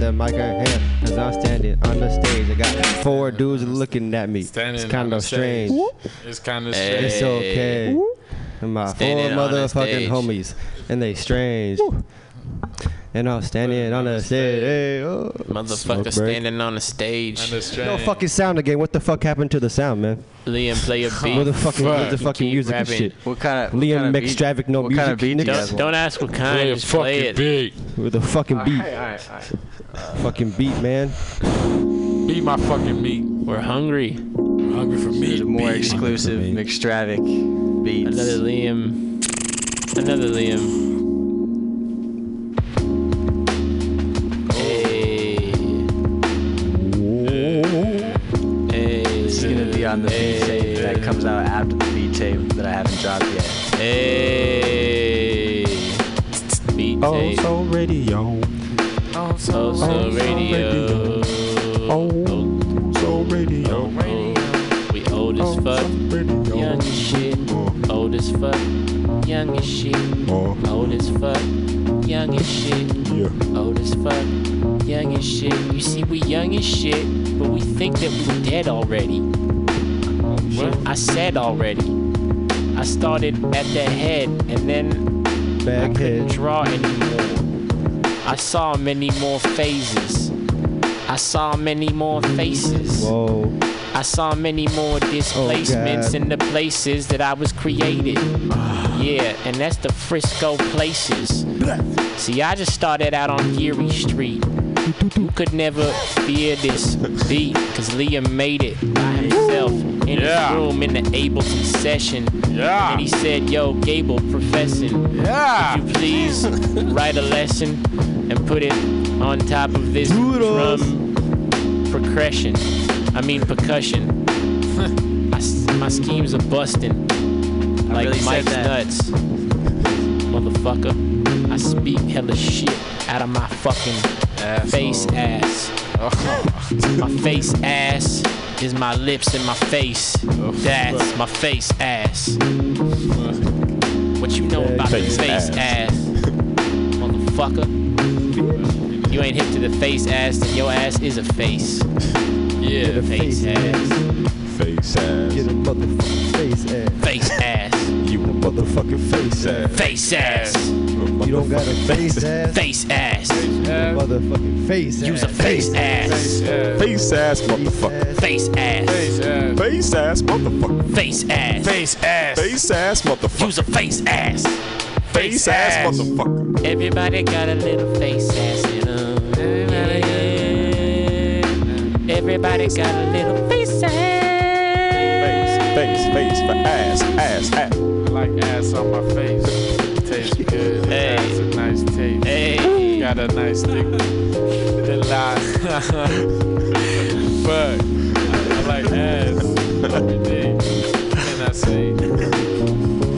And I got the mic in hand. Cause I'm standing on the stage. I got four dudes looking at me. Standing it's on kind the of stage. strange. It's kind of strange. It's okay. and my four Standing on the motherfucking stage. homies, and they strange. And I'm standing on the stage. Hey, oh. Smoke Motherfucker break. standing on the stage. No fucking sound again. What the fuck happened to the sound, man? Liam play a (laughs) beat. Where the fucking, where's the fucking keep music and rapping. shit? What kind of Liam McStravic, no what music. kind of beat do you niggas. guys want? Don't ask what kind. Play a just play fucking it. beat. With a fucking beat. all right Fucking beat, man. Beat my fucking meat. We're hungry. We're hungry for meat. There's more beat. exclusive McStravic beats. Another Liam. Another Liam. On the beat tape that comes out after the beat tape that I haven't dropped yet. Hey. Beat Oh, tape. so radio. Oh, so oh, radio. Oh, so radio. We old as fuck. Young as shit. Old as fuck. Young as shit. Old as fuck. Young as shit. Yeah. Old as fuck. Young as shit. You see, we young as shit, but we think that we're dead already. What? I said already. I started at the head and then I couldn't draw anymore. I saw many more phases. I saw many more faces. Whoa. I saw many more oh, displacements God. in the places that I was created. Yeah, and that's the Frisco places. See, I just started out on Geary Street. You could never fear this beat, cause Liam made it in Yeah. his room in the Ableton session. Yeah. And he said, Yo, Gable, professing. Yeah. Could you please (laughs) write a lesson and put it on top of this drum progression? I mean percussion. (laughs) S my schemes are busting like really Mike's nuts, motherfucker. I speak hella shit out of my fucking face ass. (laughs) my face ass is my lips and my face. That's my face ass. What you know about Face the face ass. ass, motherfucker? You ain't hip to the face ass, then your ass is a face. Yeah. Face ass. Face ass. Get a motherfucking face ass. Face ass. You a motherfucking face ass. Face ass. You don't got a face ass. Face ass. Motherfucking face ass. Use a face ass. Face ass motherfucker. Face ass. Face ass. Face ass motherfucker. Face ass. Face ass. Face ass motherfucker. Use a face ass. Face ass motherfucker. Everybody got a little face ass in 'em. Yeah. Everybody got a little face ass. Face, face for ass, ass, ass. I like ass on my face. Tastes good. Hey. Has a nice taste. Hey. Got a nice thick (laughs) the line. Fuck. I like ass every day. And I say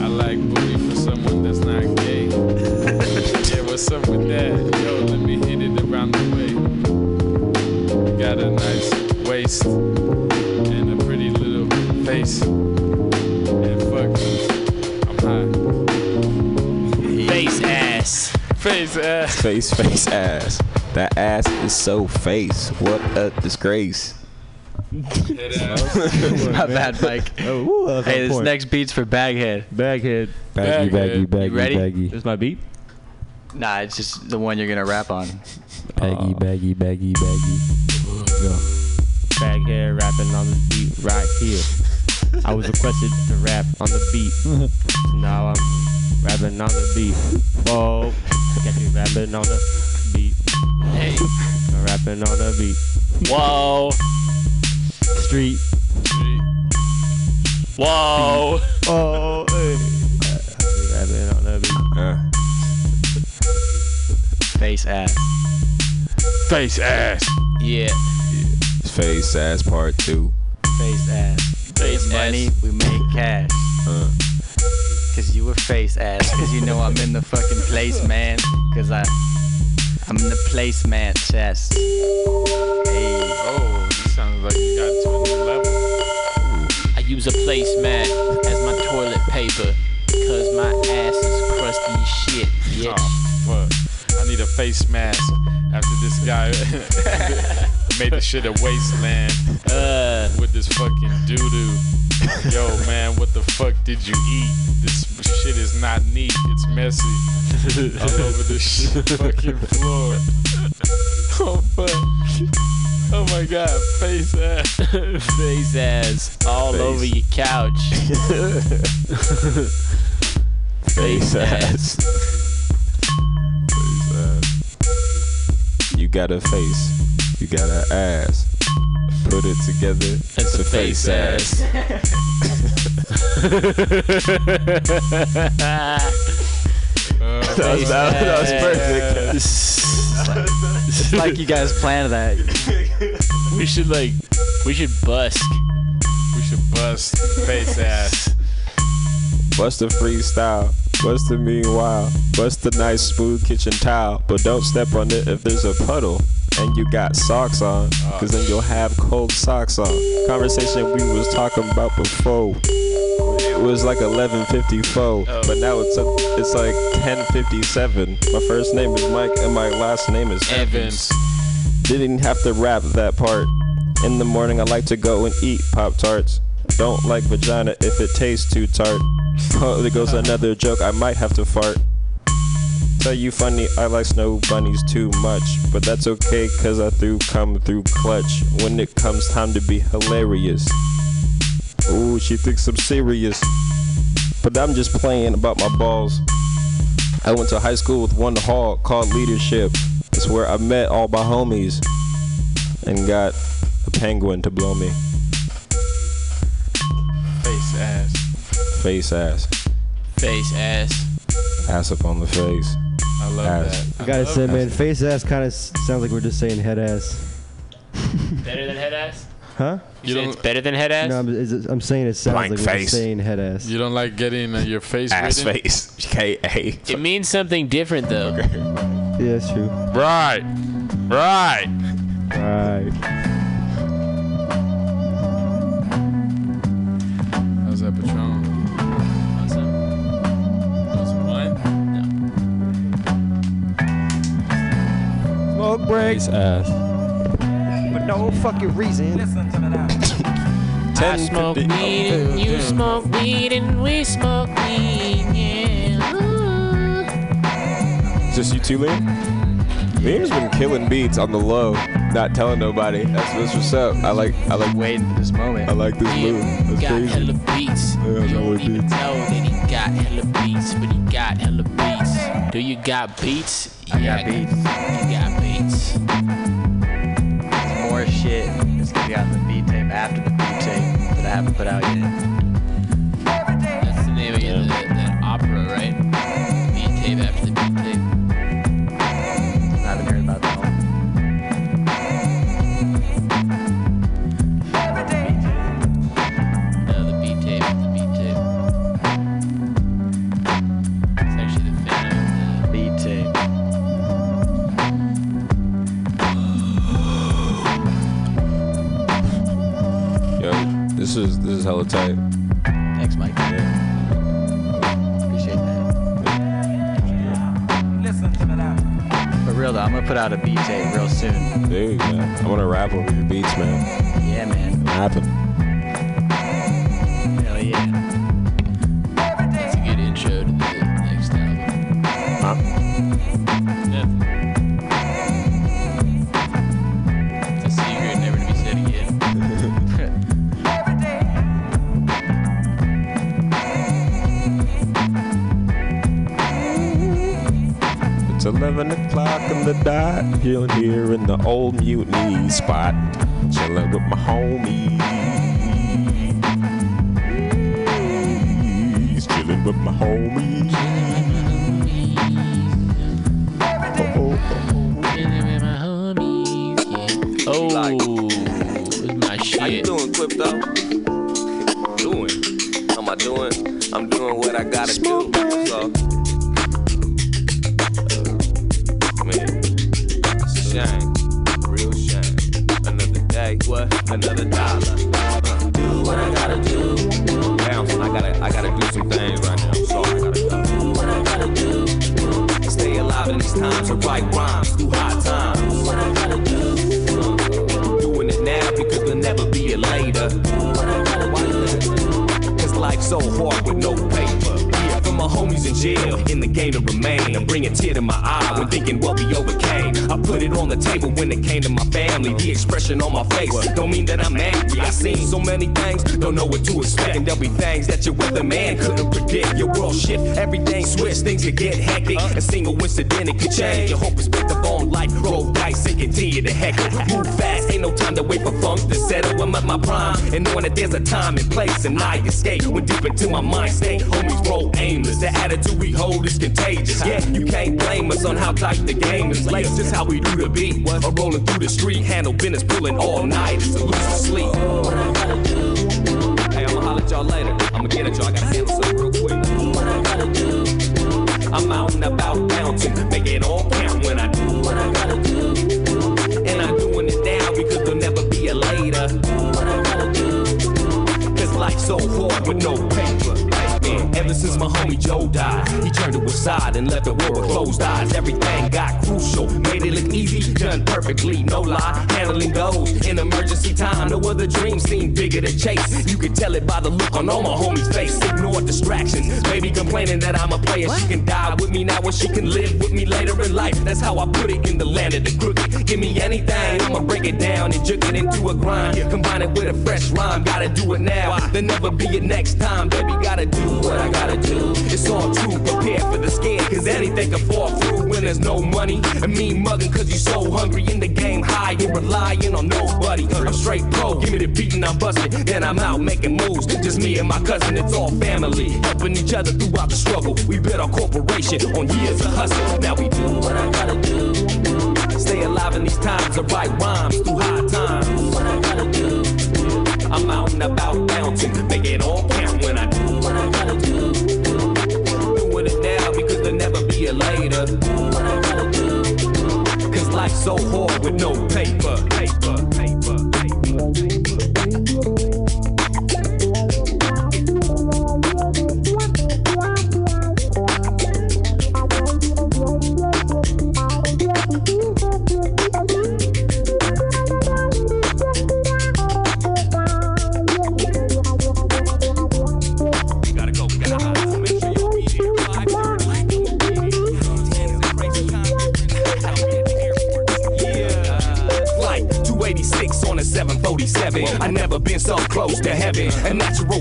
I like booty for someone that's not gay. yeah, what's up with that? Yo, let me hit it around the way. Got a nice waist and a pretty little face. Face ass. Face, face ass. That ass is so face. What a disgrace. (laughs) My bad, Mike. Oh, that hey, this point. next beat's for Baghead. Baghead. Baggy, baggy, baggy, You ready? baggy. This my beat? Nah, it's just the one you're gonna rap on. Baggy, baggy, baggy, baggy. Go. Baghead rapping on the beat right here. I was requested to rap on the beat. (laughs) so now I'm rapping on the beat. Whoa. Got me rapping on the beat. Hey. I'm rapping on the beat. Whoa. Street. Street. Whoa. Oh, hey. Rapping on the beat. Uh, Face ass. Face ass. Yeah. yeah. face ass part two. Face ass. Face Money, we make cash. Uh, Cause you were face ass. Cause you know I'm in the fucking place, man. Cause I, I'm in the place, man. Chest. Hey. Oh, you sound like you got to a new level. I use a placemat as my toilet paper. Cause my ass is crusty as shit. Bitch. Oh, fuck. I need a face mask after this guy (laughs) made the shit a wasteland Uh, with this fucking doo doo. Yo, man, what the fuck did you eat? This shit is not neat. It's messy. All (laughs) over the shit fucking floor. (laughs) Oh fuck. Oh my god, face ass. Face ass all Face. over your couch. (laughs) Face ass. Face ass. You got a face. You got an ass. Put it together. It's, a face, ass. (laughs) That was- that was- that was perfect. it's like you guys planned that. we should like, we should busk. We should bust face ass. Bust a freestyle. Bust a meanwhile. Bust the nice smooth kitchen towel. But don't step on it if there's a puddle. And you got socks on. Cause then you'll have cold socks on. Conversation we was talking about before. It was like 11:54, but now it's up, it's like 10:57. My first name is Mike and my last name is Evans. Didn't have to rap that part. In the morning, I like to go and eat Pop Tarts. Don't like vagina if it tastes too tart. (laughs) Oh, there goes another joke, I might have to fart. Tell you funny, I like snow bunnies too much. But that's okay, cause I threw come through clutch. When it comes time to be hilarious. Ooh, she thinks I'm serious. But I'm just playing about my balls. I went to high school with one hall called Leadership. It's where I met all my homies and got a penguin to blow me. Face ass. Face ass. Face ass. Ass up on the face. I love ass. I gotta say, man, face ass kind of sounds like we're just saying head ass. (laughs) Better than head ass? Huh? You, said it's better than head ass? No, I'm, is it- I'm saying it sounds Blank like we're face. saying head ass. You don't like getting uh, your face Ass written? face. (laughs) K A. It means something different though. Yeah, that's true. Right. Right. Right. Smoke break. Face ass. For no fucking reason. (laughs) I smoke weed and you smoke weed and we smoke weed. Yeah. Ooh. Just you two, Liam? Liam's been killing beats on the low, not telling nobody. That's, that's what's up. I like, I like waiting for this moment. I like this move. That's got crazy. hella beats. Yeah, you don't even beats. know that he got hella beats, but he got hella beats. Do you got beats? I Yeah, got beats. You got more shit that's gonna be on the beat tape after the beat tape that I haven't put out yet. This is this is hella tight. Thanks, Mike. Appreciate that. For real though, I'm gonna put out a beat tape real soon. Dude, man, I want to rap over your beats, man. Yeah, man. Happen. The dot. Here, here in the old mutiny spot. Chilling with my homies. Chilling with my homies. Oh, Oh, it's my How you shit. doing, Crypto? Doing. How am I doing? I'm doing what I gotta do. Another in jail, in the game to remain. I bring a tear to my eye when thinking what we overcame. I put it on the table when it came to my family. The expression on my face don't mean that I'm angry. I seen so many things, don't know what to expect. And there'll be things that your weatherman couldn't predict. Your world shift, everything switch, things could get hectic. A single incident it could change your hope on life. Roll dice and continue to heckle. Move fast, ain't no time to wait for funk to settle. I'm at my prime, and knowing that there's a time and place, and I escape when deep into my mind state. Homies roll aimless, the attitude we hold is contagious. Yeah, you can't blame us on how tight the game is. Like just how we do the beat, or rolling through the street, handle business, pulling all night to lose sleep. Hey, I'ma holler at y'all later. I'ma get at y'all. I gotta handle something real quick. I'm out and about bouncing, make it all count there'll never be a later. Cause life's so hard with no paper. Ever since my homie Joe died, he turned to his side and left the world with closed eyes. Everything got crucial, made it look easy, done perfectly, no lie. Handling those in emergency time, no other dream seemed bigger to chase. You could tell it by the look on all my homies' face. Ignore distractions, baby complaining that I'm a player. She can die with me now, or she can live with me later in life. That's how I put it in the land of the crooked. Give me anything, I'ma break it down and jerk it into a grind. Combine it with a fresh rhyme, gotta do it now. There'll never be a next time, baby. Gotta do what I gotta do. It's all true, prepare for the scare, cause anything can fall through when there's no money. And me mugging cause you so hungry in the game, high and relying on nobody. I'm straight pro, give me the beat and I'm busting. Then I'm out making moves, just me and my cousin, it's all family. Helping each other throughout the struggle. We built our corporation on years of hustle. Now we do what I gotta do. Stay alive in these times, of write rhymes through high times. What I gotta do. I'm out and about bouncing, make it all count so hard with no paper, paper, paper, Flight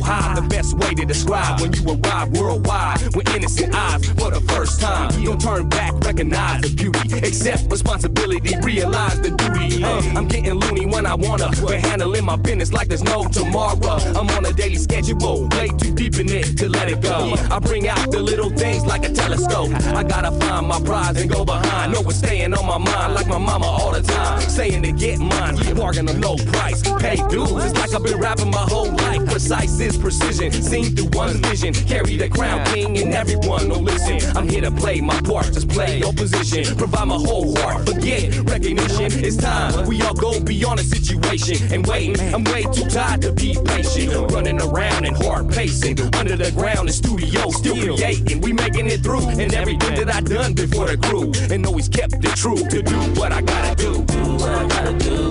high, the best way to describe when you arrive worldwide with innocent eyes for the first time. Don't turn back, recognize the beauty, accept responsibility, realize the duty. Uh, I'm getting loony when I wanna, but handling my business like there's no tomorrow. I'm on a daily schedule, way too deep in it to let it go. I bring out the little things like a telescope. I gotta find my prize and go behind. Know what's staying on my mind, like my mama all the time. Saying to get mine, bargain a low price, pay dues. It's like I've been rapping my whole life. Precise is precision, seen through one's vision. Carry the crown king and everyone will listen. I'm here to play my part, just play your position. Provide my whole heart, forget recognition. It's time, we all go beyond a situation and waiting. I'm way too tired to be patient. Running around and hard pacing. Under the ground, the studio still creating. We making it through, and everything that I done before the crew. And always kept it true to do what I gotta do. Do what I gotta do.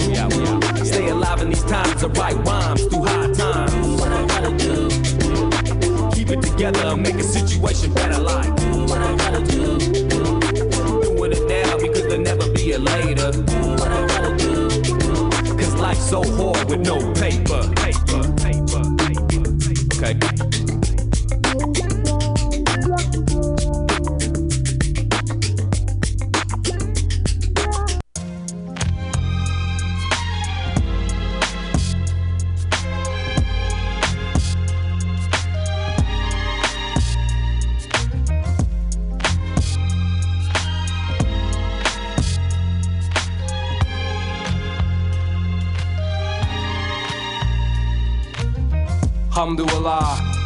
Stay alive in these times, of write rhymes through high times. What I gotta do. Keep it together, make a situation better. Like so hard with no paper.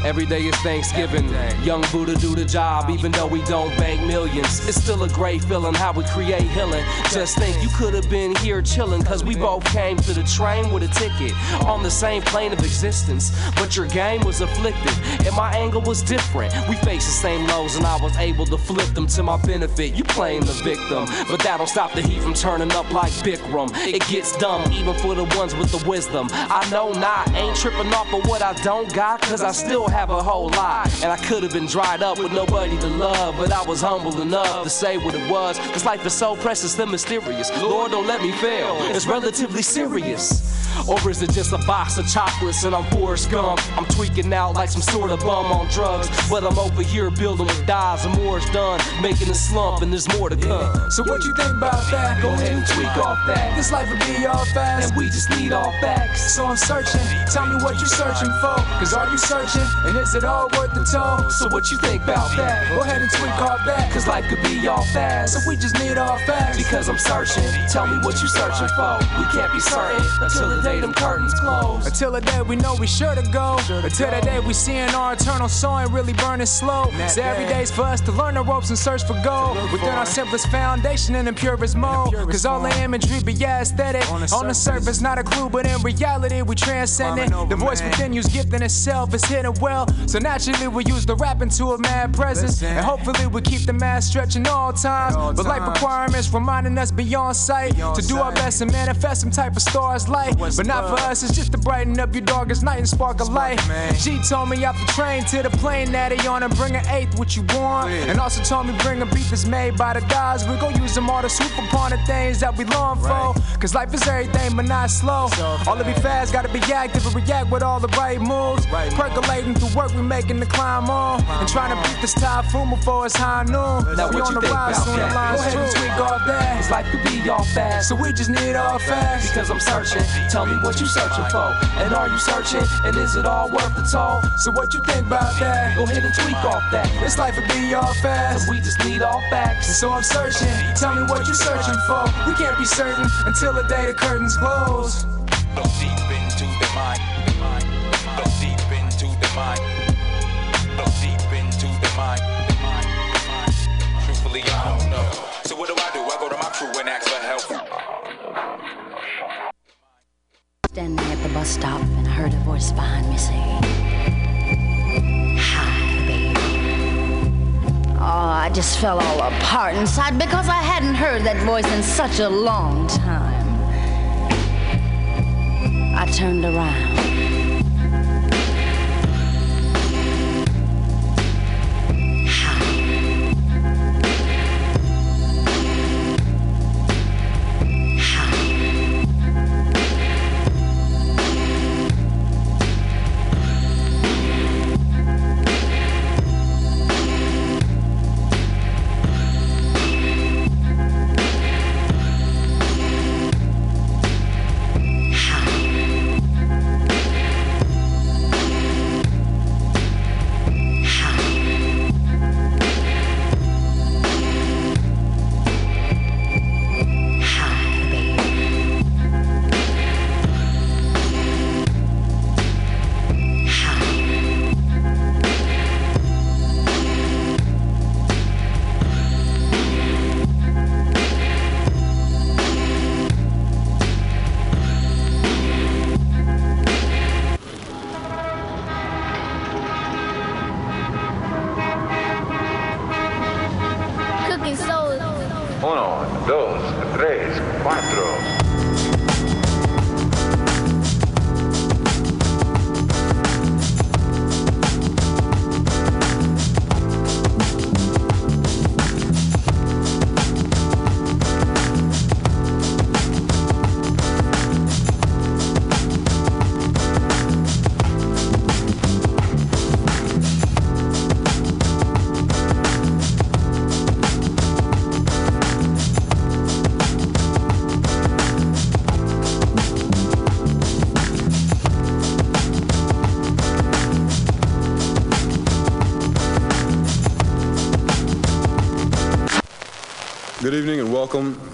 Every day is Thanksgiving. Young Buddha do the job, even though we don't bank millions. It's still a great feeling how we create healing. Just think you could have been here chilling, cause we both came to the train with a ticket on the same plane of existence. But your game was afflicted, and my angle was different. We faced the same lows, and I was able to flip them to my benefit. You playing the victim, but that don't stop the heat from turning up like Bikram. It gets dumb, even for the ones with the wisdom. I know not, ain't tripping off of what I don't got, cause I still don't have a whole lot. And I could have been dried up with nobody to love, but I was humble enough to say what it was. This life is so precious and mysterious. Lord, don't let me fail. It's relatively serious. Or is it just a box of chocolates and I'm Forrest Gump? I'm tweaking out like some sort of bum on drugs. But I'm over here building with dies and more is done. Making a slump and there's more to come. So what you think about that? Go ahead and tweak off that. This life would be all fast. And we just need all facts. So I'm searching. Tell me what you're searching for. Cause are you searching? And is it all worth the toll? So what you think about that? Go ahead and tweak off that. Cause life could be all fast. So we just need all facts. Because I'm searching. Tell me what you're searching for. We can't be certain until the day them curtains close. Until the day we know we sure to go. Until the day we seeing our eternal soul and really burning slow. So every day's for us to learn the ropes and search for gold. Within our simplest foundation and the purest mode. Cause all the imagery be yeah aesthetic. On the surface, not a clue, but in reality we transcend it. The voice within you's gifting itself is hidden well. So naturally we use the rap into a mad presence. And hopefully we keep the mass stretching all times. But life requirements reminding us beyond sight. To do our best and manifest some type of star's light. But not for us, it's just to brighten up your darkest night and spark a light. G told me off the train to the plane that he on and bring an eighth what you want. And also told me bring a beat that's made by the gods. We gon' use them all to swoop upon the things that we long for. Cause life is everything but not slow. All to be fast, gotta be active and react with all the right moves. Percolating through work, we making the climb on. And trying to beat this typhoon before it's high noon. Now we what on you the think rise soon, the lines Go ahead and true. tweak off that. This life could be all fast. So we just need all facts. Because I'm searching. Tell me what you searching for. And are you searching? And is it all worth the toll? So what you think about that? Go ahead and tweak off that. This life would be all fast. We just need all facts. So I'm searching. Tell me what you're searching for. We can't be certain until the day the curtains close. Look deep into the mind. Look deep into the mind. Standing at the bus stop, and I heard a voice behind me say, Hi, baby. Oh, I just fell all apart inside because I hadn't heard that voice in such a long time. I turned around.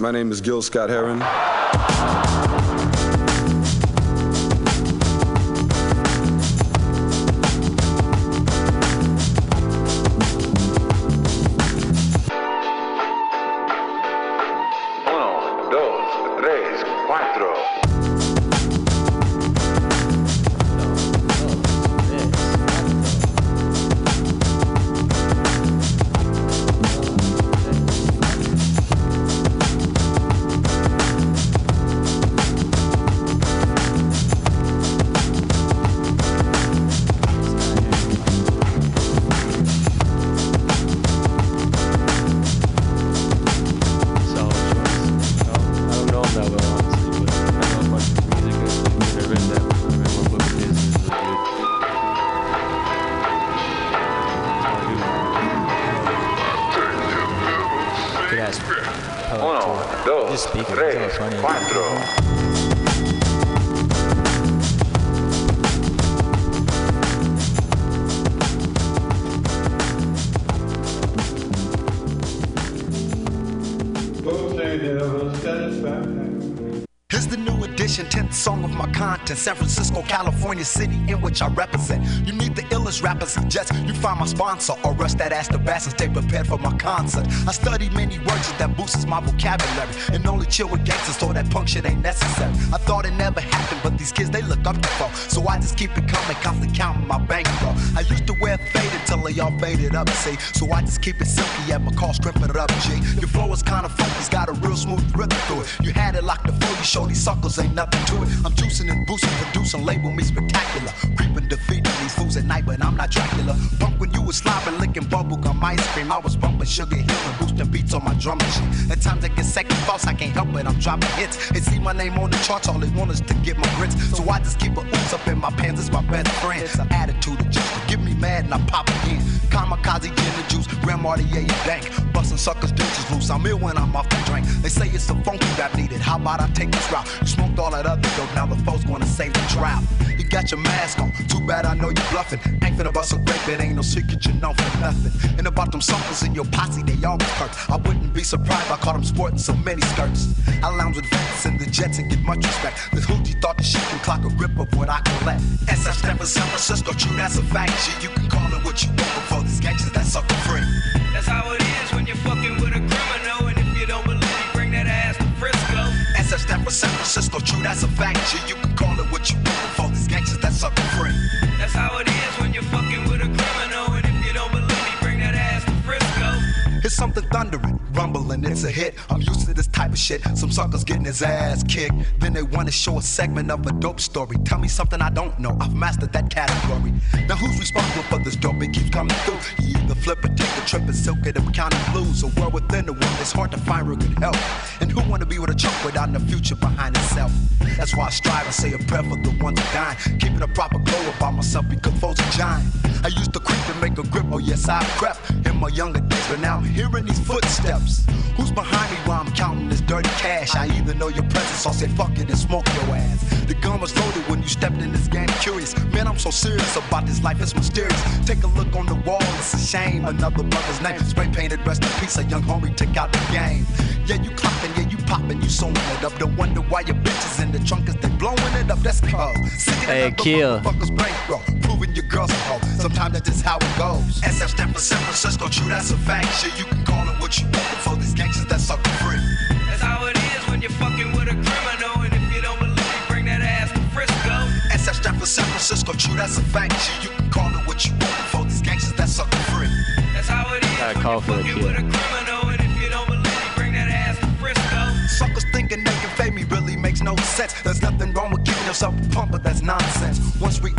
My name is Gil Scott Heron. Uno, dos, tres, cuatro. California city in which I represent. You need the illest rappers suggest you find my sponsor or rush that ass to bass and stay prepared for my concert. I study many words that boosts my vocabulary and only chill with gangsters so that punk shit ain't necessary. I thought it never happened, but these kids they look up to for. So I just keep it coming, constantly counting my bankroll. I used wear faded up, see. So I just keep it silky at my cost, crimp it up, G. Your flow is kinda funky, it's got a real smooth rhythm to it. You had it locked before you show these suckers ain't nothing to it. I'm juicing and boosting, producing, label me spectacular. Creeping, defeating these fools at night, but I'm not Dracula. Punk when you was slobbing, licking bubblegum ice cream. I was bumping sugar hill and boosting beats on my drum machine. At times I get second thoughts, I can't help it, I'm dropping hits. They see my name on the charts, all they want is to get my grits. So I just keep a ooze up in my pants, it's my best friend. It's an attitude of mad and I pop again. Kamikaze, gin and juice, Grand Marnier, dank. Busting suckers, ditches loose. I'm ill when I'm off the drink. They say it's a funky rap needed. How about I take this route? You smoked all that other dope, now the folks gonna save the drought. You got your mask on, too bad I know you bluffing. Ain't finna bust a grape, it ain't no secret you know for nothing. And about them suckers in your posse, they always hurt. I wouldn't be surprised I caught them sporting so many skirts. I lounge with vets in the jets and get much respect. This hoochie thought that she can clock a rip of what I collect. SF stand for San Francisco, true, that's a fact. Shit, you can call it what you want before these gangsters that sucker free. Hit. I'm used to this type of shit. Some suckers getting his ass kicked. Then they wanna show a segment of a dope story. Tell me something I don't know. I've mastered that category. Now who's responsible for this dope? It keeps coming through. You either flip or take a trip and silk it up county blues. A world within the world, it's hard to find real good help. And who wanna be with a chunk without the future behind itself? That's why I strive and say a prayer for the ones that dying. Keeping a proper glow about myself because foes are giant. I used to creep and make a grip, oh yes, I crept in my younger but now I'm hearing these footsteps. Who's behind me while I'm counting this dirty cash? I either know your presence or say fuck it and smoke your ass. The gun was loaded when you stepped in this game. Curious, man, I'm so serious about this life, it's mysterious. Take a look on the wall, it's a shame. Another brother's name, spray painted, rest in peace. A young homie took out the game. Yeah, you clocking, yeah, you popping, you sewing it up. Don't wonder why your bitches in the trunk is they blowing it up. That's cold. Hey, kill. Motherfuckers your girl's a hoe. Sometimes that's just how it goes. SF stand for San Francisco, true, that's a fact. Shit, you can call it what you want before these gangsters that sucker free. That's how it is when you're fucking with a criminal. And if you don't believe me, bring that ass to Frisco. SF stand for San Francisco, true, that's a fact. Shit, you can call it what you want before these gangsters that sucker free. That's how it is Gotta when call you're for fucking with a criminal. And if you don't believe me, bring that ass to Frisco. Suckers thinking they can fade me really makes no sense. There's nothing wrong with giving yourself a pump, but that's nonsense.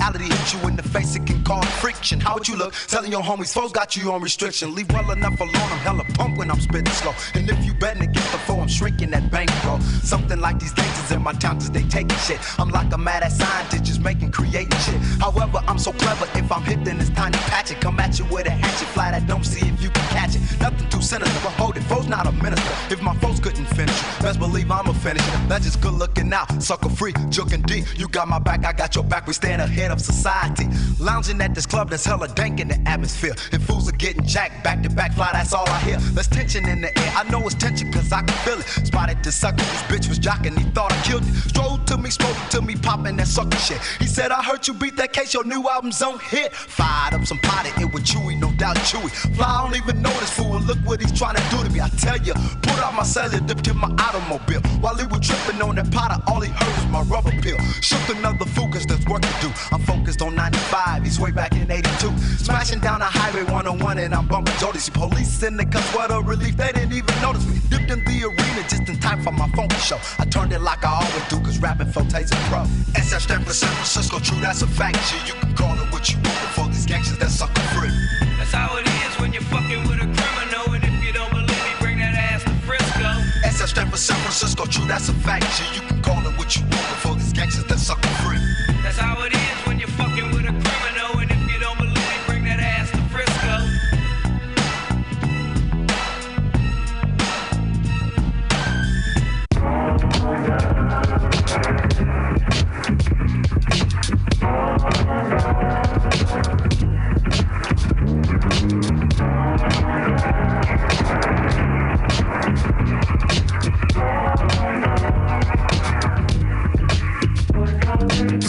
Reality hits you in the face, it can cause friction. How would you look? Telling your homies, foes got you on restriction. Leave well enough alone, I'm hella pump when I'm spitting slow. And if you betting against the foe, I'm shrinking that bankroll. Something like these gangsters in my town, cause they taking shit. I'm like a mad ass scientist, just making creating shit. However, I'm so clever, if I'm hit, then it's time to patch it. Come at you with a hatchet, fly that don't see if you can catch it. Nothing too sinister, but hold it, foe's not a minister. If my foes couldn't finish, best believe I'ma finish it. That's just good looking out, sucker free, juking deep. You got my back, I got your back, we stand ahead of society. Lounging at this club that's hella dank in the atmosphere. And fools are getting jacked, back to back fly, that's all I hear. There's tension in the air, I know it's tension cause I can feel it. Spotted the sucker, this bitch was jocking, he thought I killed it. Strolled to me, spoke to me, popping that sucker shit. He said, I heard you beat that case, your new album's on hit. Fired up some potted, it was chewy, no doubt chewy. Fly, I don't even know this fool, look what he's trying to do to me. I tell you, put out my cellular, dipped in my automobile. While he was tripping on that potter, all he heard was my rubber pill. Shook another fool, cause there's work to do. I'm focused on 95, he's way back in 82. Smashing down the highway 101 and I'm bumping. See police in the cuts, what a relief, they didn't even notice me. Dipped in the arena just in time for my funky show. I turned it like I always do, cause rapping for Taser Pro. SF stand for San Francisco, true, that's a fact. Shit, you can call it what you want before these gangsters that sucker free. That's how it is when you're fucking with a criminal. And if you don't believe me, bring that ass to Frisco. SF stand for San Francisco, true, that's a fact. Shit, you can call it what you want before these gangsters that sucker free. That's how it is when you're fucking with a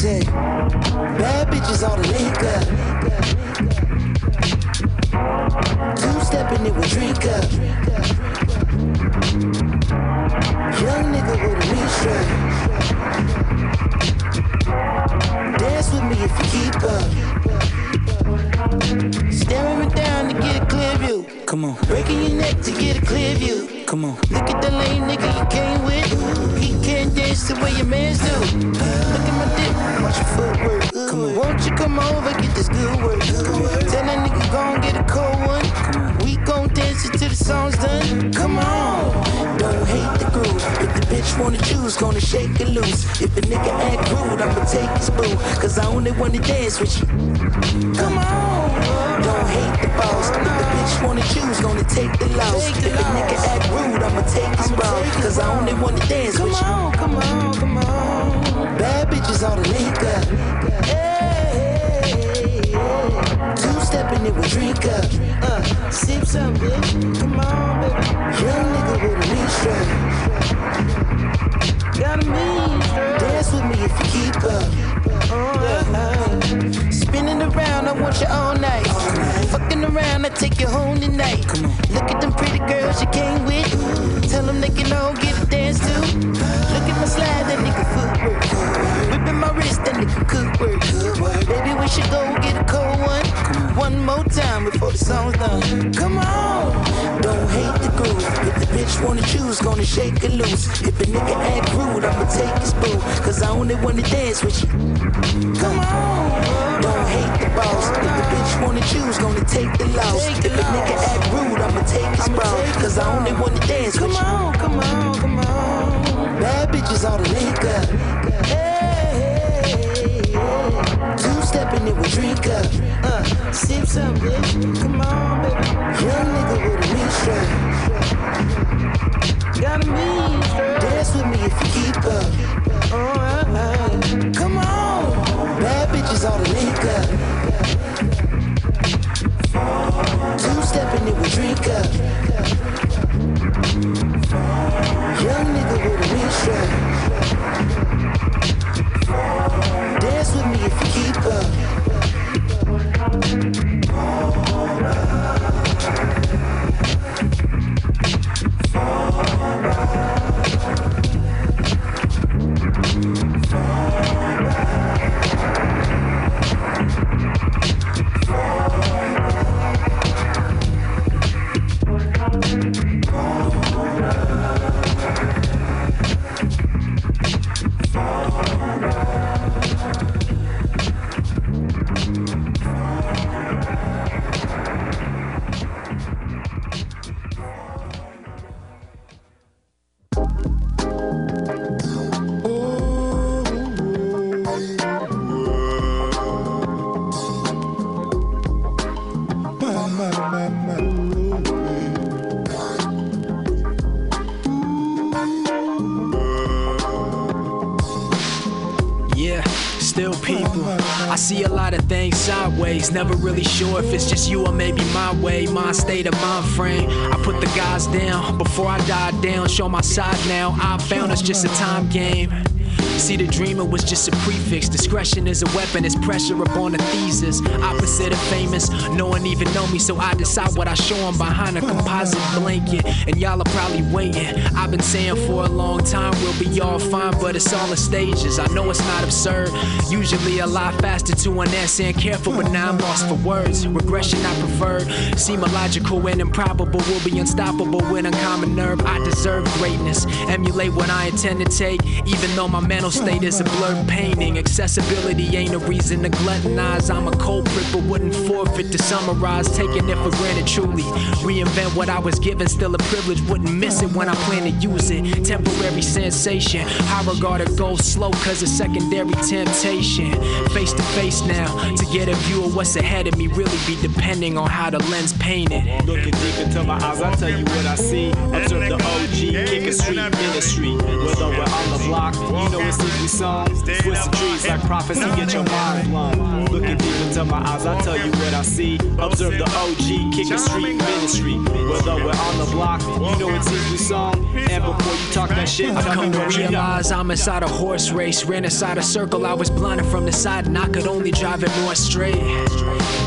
shit. Bad bitches all the link Two stepping it with drink up. Young nigga with a restraint. Dance with me if you keep up. Staring me down to get a clear view. Come on. Breaking your neck to get a clear view. Come on. Look at the lane nigga you came with. He can't the way your mans do. Look at my dick, watch your footwork. Come on. Won't you come over, get this good work? Tell that nigga gon' get a cold one. We gon' dance until the song's done. Come on. Don't hate the groove. If the bitch wanna choose, gonna shake it loose. If a nigga act rude, I'ma take his boo. Cause I only wanna dance with you. Come on. Don't hate the boss. If the bitch wanna choose, gonna take the loss. If a nigga act rude, I'ma take his ball. Cause I only wanna dance with you. Come on, come on, come on. Bad bitches all the link up. Hey, Two stepping it with drink up. Uh, sip some, bitch. Come on, baby. Young nigga with a mean strap. Got a mean. Dance with me if you keep up. Spinning around, I want you all night. Fucking around, I take you home tonight. Look at them pretty girls you came with. Tell them they can all get a dance too. Look at my slide, that nigga footwork. Whipping my wrist, that nigga cook work. Baby, we should go get a cold one. One more time before the song's done. Come on, hate the groove. If the bitch wanna choose, gonna shake it loose. If a nigga act rude, I'ma take his boo. Cause I only wanna dance with you. Come on, don't hate the boss. If the bitch wanna choose, gonna take the loss. If a nigga act rude, I'ma take his ball. Cause I only wanna dance with you. Come on, come on, come on. Bad bitches all the link up. Hey, two stepping it with drink up. Uh, sip some, bitch. Come on, baby. Young nigga with a mean strap. Got a mean strap. Dance with me if you keep up. Alright, come on. Bad bitches all the link up. Two stepping it with drink up. Young sideways. Never really sure if it's just you or maybe my way, my state of mind frame. I put the guys down before I die down. Show my side now. I found it's just a time game. See, the dreamer was just a prefix. Discretion is a weapon, it's pressure upon the thesis. Opposite of famous, no one even know me, so I decide what I show show 'em behind a composite blanket. And y'all are probably waiting. I've been saying for a long time we'll be all fine, but it's all in stages. I know it's not absurd. Usually a lot faster to an answer and careful, but now I'm lost for words. Regression I prefer. Seem illogical and improbable. Will be unstoppable with uncommon nerve. I deserve greatness. Emulate what I intend to take, even though my mental state is a blurred painting. Accessibility ain't a reason to gluttonize. I'm a but wouldn't forfeit to summarize. Taking it for granted, truly. Reinvent what I was given, still a privilege. Wouldn't miss it when I plan to use it. Temporary sensation. High regard it goes slow, cause it's secondary temptation. Face to face now, to get a view of what's ahead of me, really be depending on how the lens painted. Looking deep into my eyes, I tell you what I see. Observe the OG, kick a street Ministry. Whether we're on the block, you know it's easy song. Twist the trees like prophecy, get your mind blown. Looking deep into my eyes, I tell you what I see. Observe the OG, kick a street ministry. Whether we're on the block, you know it's easy song. And before you talk that shit, I've tell come to what you realize I'm inside a horse race. Ran inside a circle, I was blinded from the side, and I could only drive it more straight.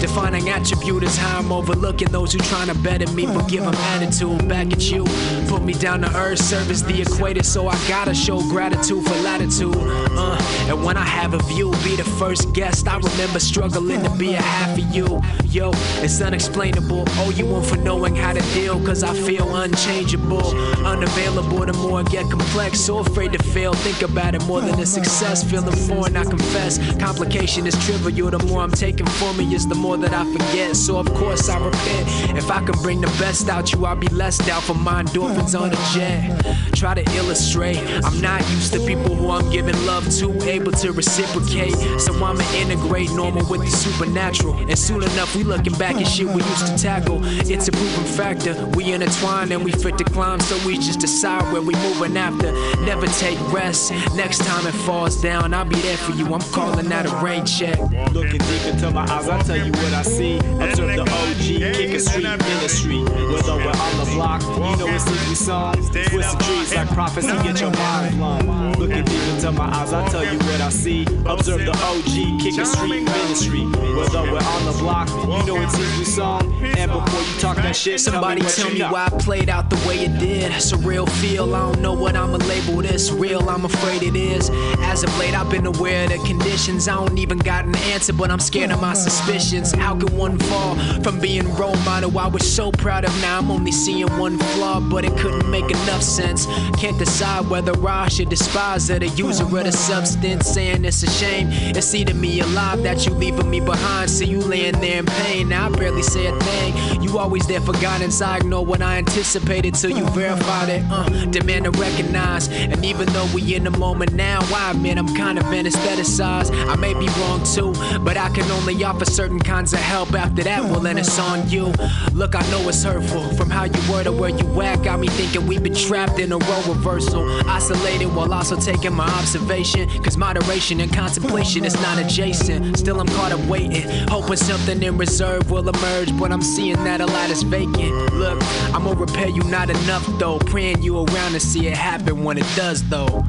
Defining attribute is how I'm overlooking those who trying to better me, but give them attitude back at you. Put me down to earth, service the equator, so I gotta show gratitude for latitude. Uh, and when I have a view, be the first guest. I remember struggling to be a half of you. Yo, it's unexplainable. Oh, you want for knowing how to deal, cause I feel unchangeable, unavailable. The more I get complex, so afraid to fail. Think about it more than a success. Feeling foreign, I confess. Complication is trivial. The more I'm taking for me, is the more that I forget. So of course I repent. If I can bring the best out you, I'll be less doubt for my endorphins on a jet. Try to illustrate. I'm not used to people who I'm giving love to, able to reciprocate. So I'ma integrate normal with the supernatural. And soon enough, we looking back at shit we used to tackle. It's a proven factor. We intertwine and we fit to climb, so we just decide where we moving after. Never take rest. Next time it falls down, I'll be there for you. I'm calling out a rain check. Looking deep into my eyes, I tell you what I see. Observe the OG, kick a street in the street. Whether we're on the block, you know it's easy song. Twist the trees like prophecy, get your mind blown. Looking deep into my eyes, I tell you what I see. Observe the OG, kick a street ministry. Whether we're on the block, you know it's easy song. And before you talk that shit, Somebody tell me me what you know. why I played out the way it did. Surreal feel, I don't know what I'ma label this. Real, I'm afraid it is. As of late, I've been aware of the conditions. I don't even got an answer, but I'm scared of my suspicions. How can one fall from being role model? I was so proud of now. I'm only seeing one flaw, but it couldn't make enough sense. Can't decide whether I should despise of the user of the substance. Saying it's a shame. It's eating me alive that you leaving me behind. See you laying there in pain. Now I barely say a thing. You always there for guidance. I ignore what I anticipated till you verified it. Uh, demand to recognize. And even though we in the moment now, I admit I'm kind of anesthetized. I may be wrong too, but I can only offer certain kinds of help. After that, well, then it's on you. Look, I know it's hurtful. From how you were to where you at, got me thinking we've been trapped in a role reversal. Isolated while also taking my observation. Cause moderation and contemplation is not adjacent. Still, I'm caught up waiting, hoping something in reserve will emerge. But I'm seeing that a lot is vacant. Look, I'm gonna repair you not enough though. Praying you around to see it happen when it does though.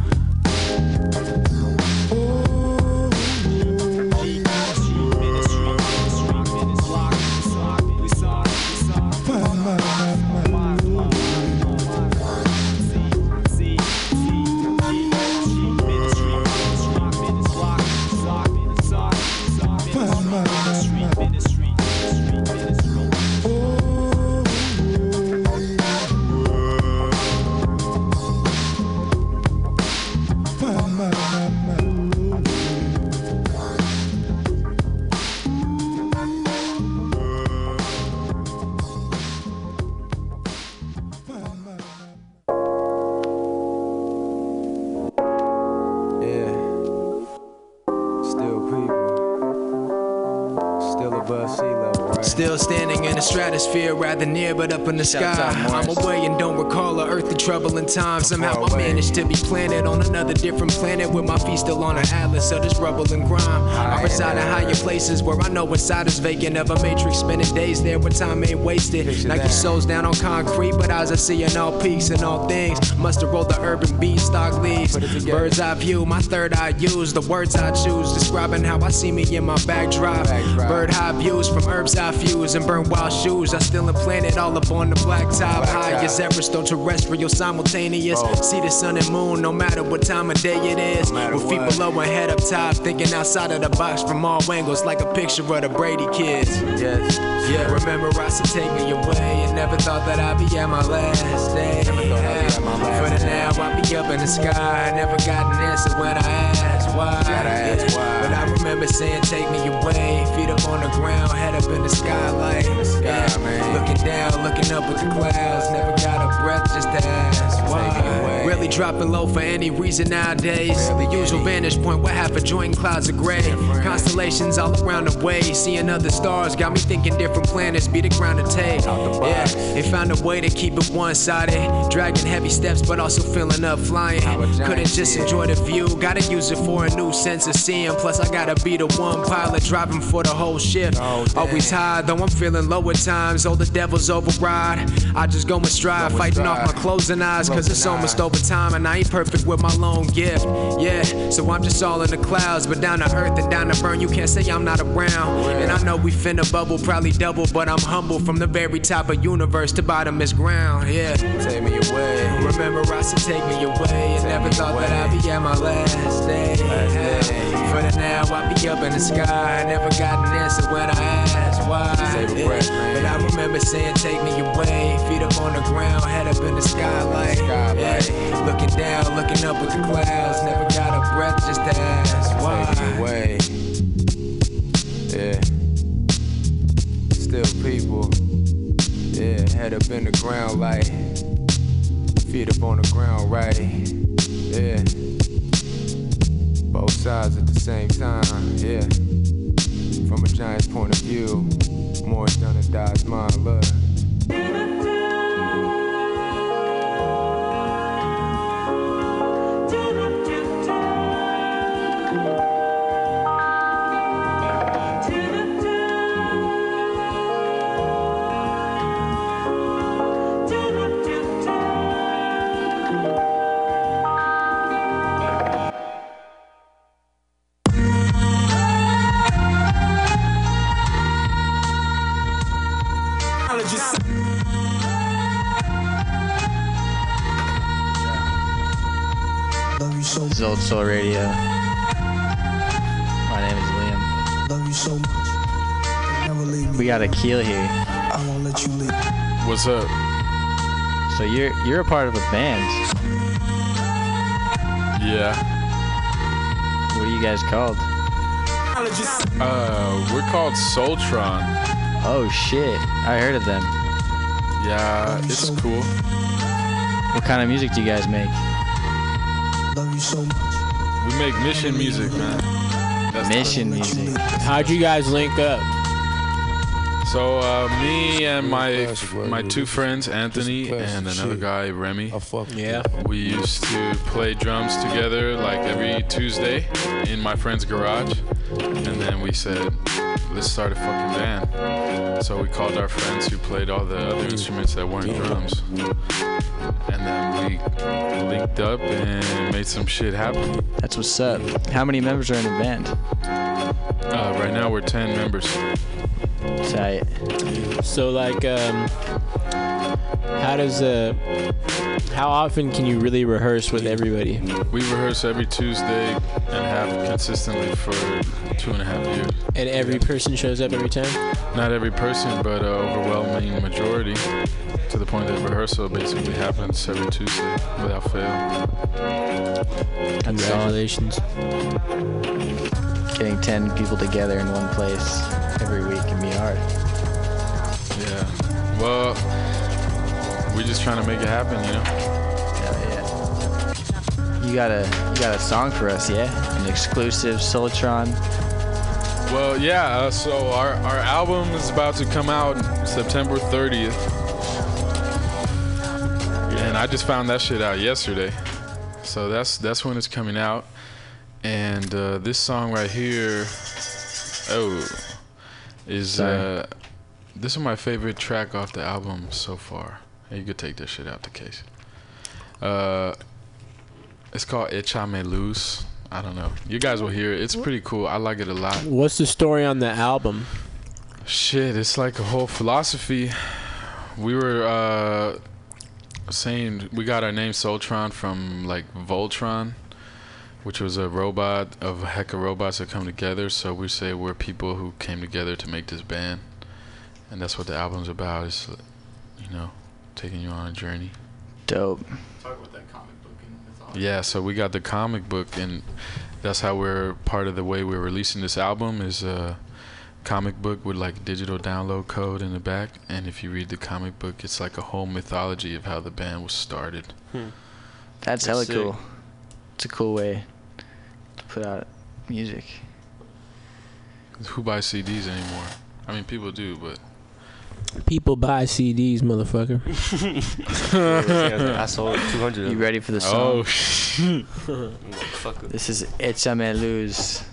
The rather near but up in the sky. Shout I'm away and don't recall a earthly troubling times. Somehow I managed to be planted on another different planet with my feet still on an atlas of this rubble and grime. I reside in higher places where I know inside is vacant of a matrix, spending days there where time ain't wasted. Like your soul's down on concrete, but eyes are seeing all peaks and all things. Must have rolled the urban beanstalk leaves. Bird's eye view, my third eye use the words I choose, describing how I see me in my backdrop. Bird high views from herbs I fuse and burn wild shoes. I still implanted all up on the black top. High as Everest, on terrestrial, simultaneous. See the sun and moon no matter what time of day it is. With feet below and head up top, thinking outside of the box from all angles, like a picture of the Brady kids. Yes, yeah. Remember, I said take me away, and never thought that I'd be at my last day. For the now, I'll be up in the sky. I Never got an answer when I asked why. Yeah. But I remember saying, take me away. Feet up on the ground, head up in the skylight. Yeah. Looking down, looking up at the clouds. Never got breath just to ask why. Really dropping low for any reason nowadays. The usual vantage point, what half a joint clouds of gray. Constellations all around the way. Seeing other stars got me thinking different planets be the ground to take. Yeah, they found a way to keep it one sided. Dragging heavy steps, but also feeling up flying. Couldn't just enjoy the view, gotta use it for a new sense of seeing. Plus, I gotta be the one pilot driving for the whole shift. Always high, though I'm feeling low at times. Oh, the devil's override. I just go and strive, fighting off my closing eyes, cause it's almost overtime, and I ain't perfect with my lone gift. Yeah, so I'm just all in the clouds, but down to earth and down to burn, you can't say I'm not around. And I know we finna bubble, probably double, but I'm humble from the very top of universe to bottom is ground. Yeah, take me away. remember I said take me away. And never thought that I'd be at my last day. Hey, For the now, I be up in the sky. I never got an answer when I asked why. Yeah, But I remember saying take me away. Feet up on the ground, head up in the skylight. Yeah, looking down, looking up at the clouds. Never got a breath just to ask why. away. Yeah. Still people. Yeah, head up in the ground like feet up on the ground right. Yeah. Both sides at the same time, yeah. From a giant's point of view, more done and dies mine, love. Got a keel here. I won't let you leave. What's up? So you're you're a part of a band. Yeah. What are you guys called? Uh, we're called Soultron. Oh shit! I heard of them. Yeah, it's cool. What kind of music do you guys make? Love you so much. We make mission music, man. That's Mission music. How'd you guys link up? So uh, me and my my two friends, Anthony and another guy, Remy. Yeah. We used to play drums together like every Tuesday in my friend's garage, and then we said, let's start a fucking band. So we called our friends who played all the other instruments that weren't drums, and then we linked up and made some shit happen. That's what's up. How many members are in the band? Uh, right now we're ten members. Tight. So like, um, how does uh, how often can you really rehearse with everybody? We rehearse every Tuesday and have consistently for two and a half years. And every person shows up every time. Not every person, but uh, overwhelming majority. To the point that rehearsal basically happens every Tuesday without fail. Congratulations. Getting ten people together in one place every week can be hard. Yeah. Well, we're just trying to make it happen, you know. Yeah. You got a you got a song for us, yeah? An exclusive Soultron. Well, yeah. Uh, so our our album is about to come out September 30th, and I just found that shit out yesterday. So that's that's when it's coming out. And uh, this song right here, oh, is uh, this is my favorite track off the album so far. You could take this shit out the case. Uh, it's called Echame Luz. I don't know. You guys will hear it. It's pretty cool. I like it a lot. What's the story on the album? Shit, it's like a whole philosophy. We were uh, saying we got our name Soltron from like Voltron, which was a robot of a heck of robots that come together. So we say we're people who came together to make this band, and that's what the album's about. Is you know, taking you on a journey. Dope. Talk about that comic book and mythology. Yeah, so we got the comic book, and that's how we're part of the way we're releasing this album is a comic book with like digital download code in the back. And if you read the comic book, it's like a whole mythology of how the band was started. Hmm. That's That's hella sick. cool. It's a cool way to put out music. Who buys CDs anymore? I mean, people do, but People buy CDs, motherfucker. (laughs) I sold 200. You ready for the oh, song? Oh, (laughs) shit. Motherfucker. This is Echame Luz.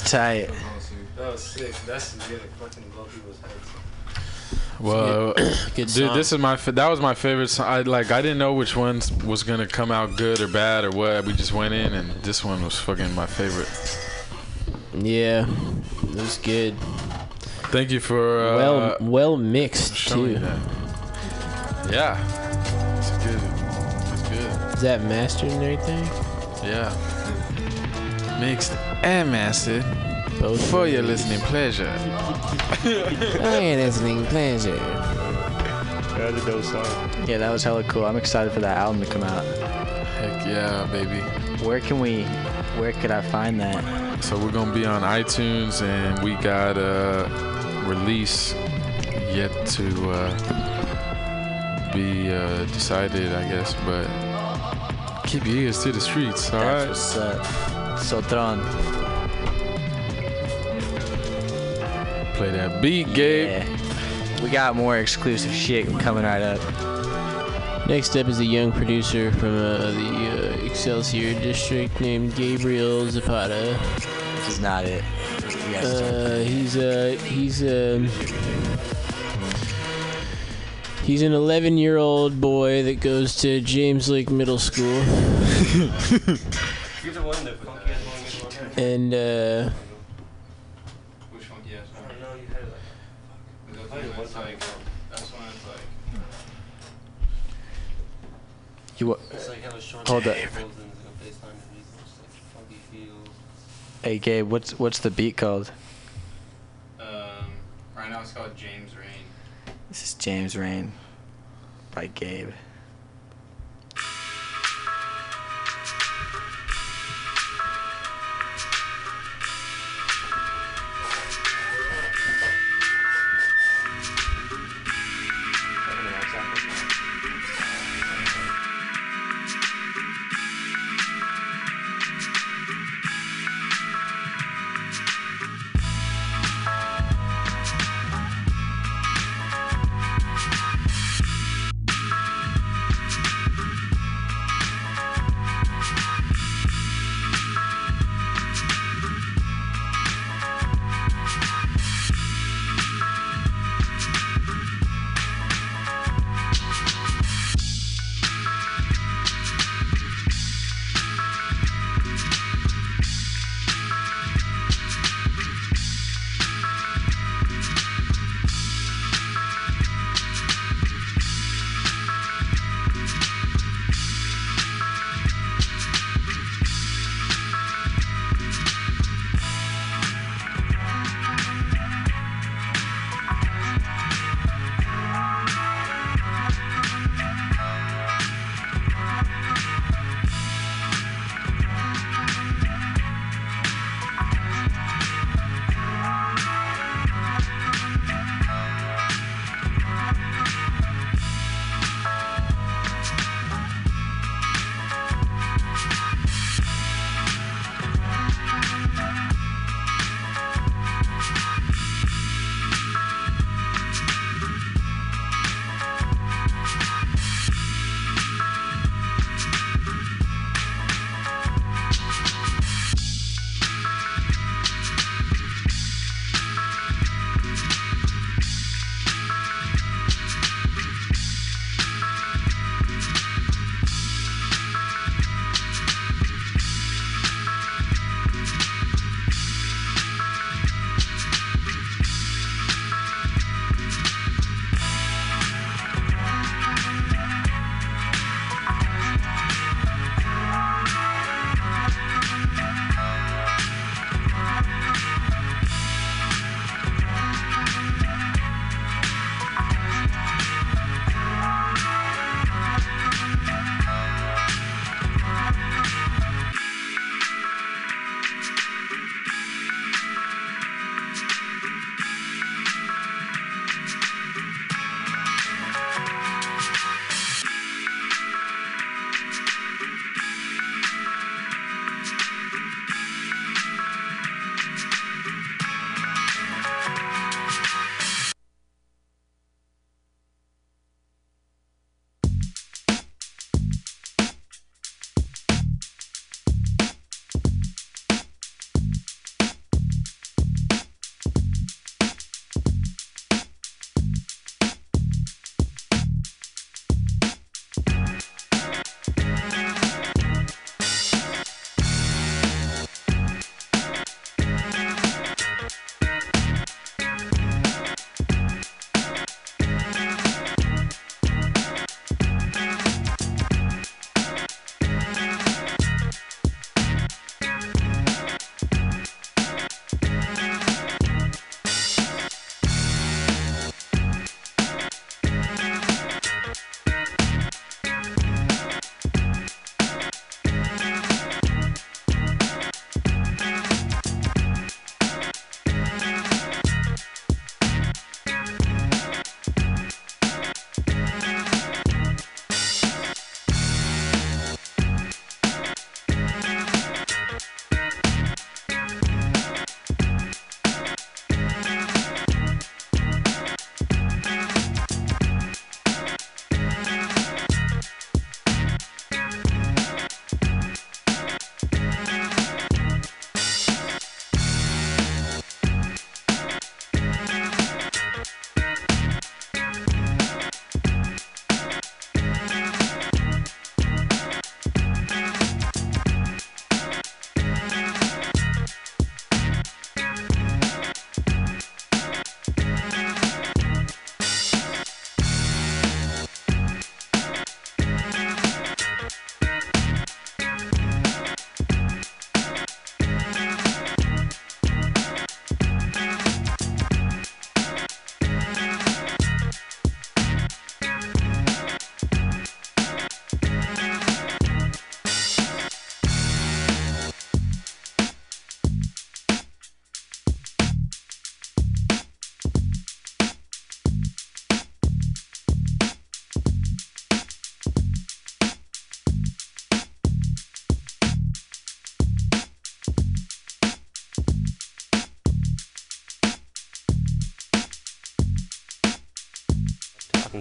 That was tight. That was sick. That's gonna fucking blow people's heads. Well, (clears throat) Good dude, song. this is my fa- that was my favorite song. I like I didn't know which one was gonna come out good or bad or what. We just went in and this one was fucking my favorite. Yeah, it was good. Thank you for uh, well, well mixed too. that. Yeah, it's good. It's good. Is that mastered and everything? Yeah. Mixed and mastered for your listening pleasure. (laughs) Hey, listening pleasure. That was a dope song. Yeah, that was hella cool. I'm excited for that album to come out. Heck yeah, baby. Where can we? Where could I find that? So we're gonna be on iTunes, and we got a release yet to uh, be uh, decided, I guess. But keep your ears to the streets. All right. That's what's up. Sotron. Play that beat, Gabe. We got more exclusive shit coming right up. Next up is a young producer from uh, the uh, Excelsior district named Gabriel Zapata. This is not it. Uh, he's uh, he's um, he's an 11 year old boy that goes to James Lick Middle School. (laughs) and uh, Which funky ass one? I don't know. You had like. Fuck. That's like. That's when it's like. You what? It's like hella strong. Hold up. Vocals and it's like a bass line and it's just like funky feels. Hey Gabe, what's what's the beat called? Um, right now it's called James Rain. This is James Rain by Gabe.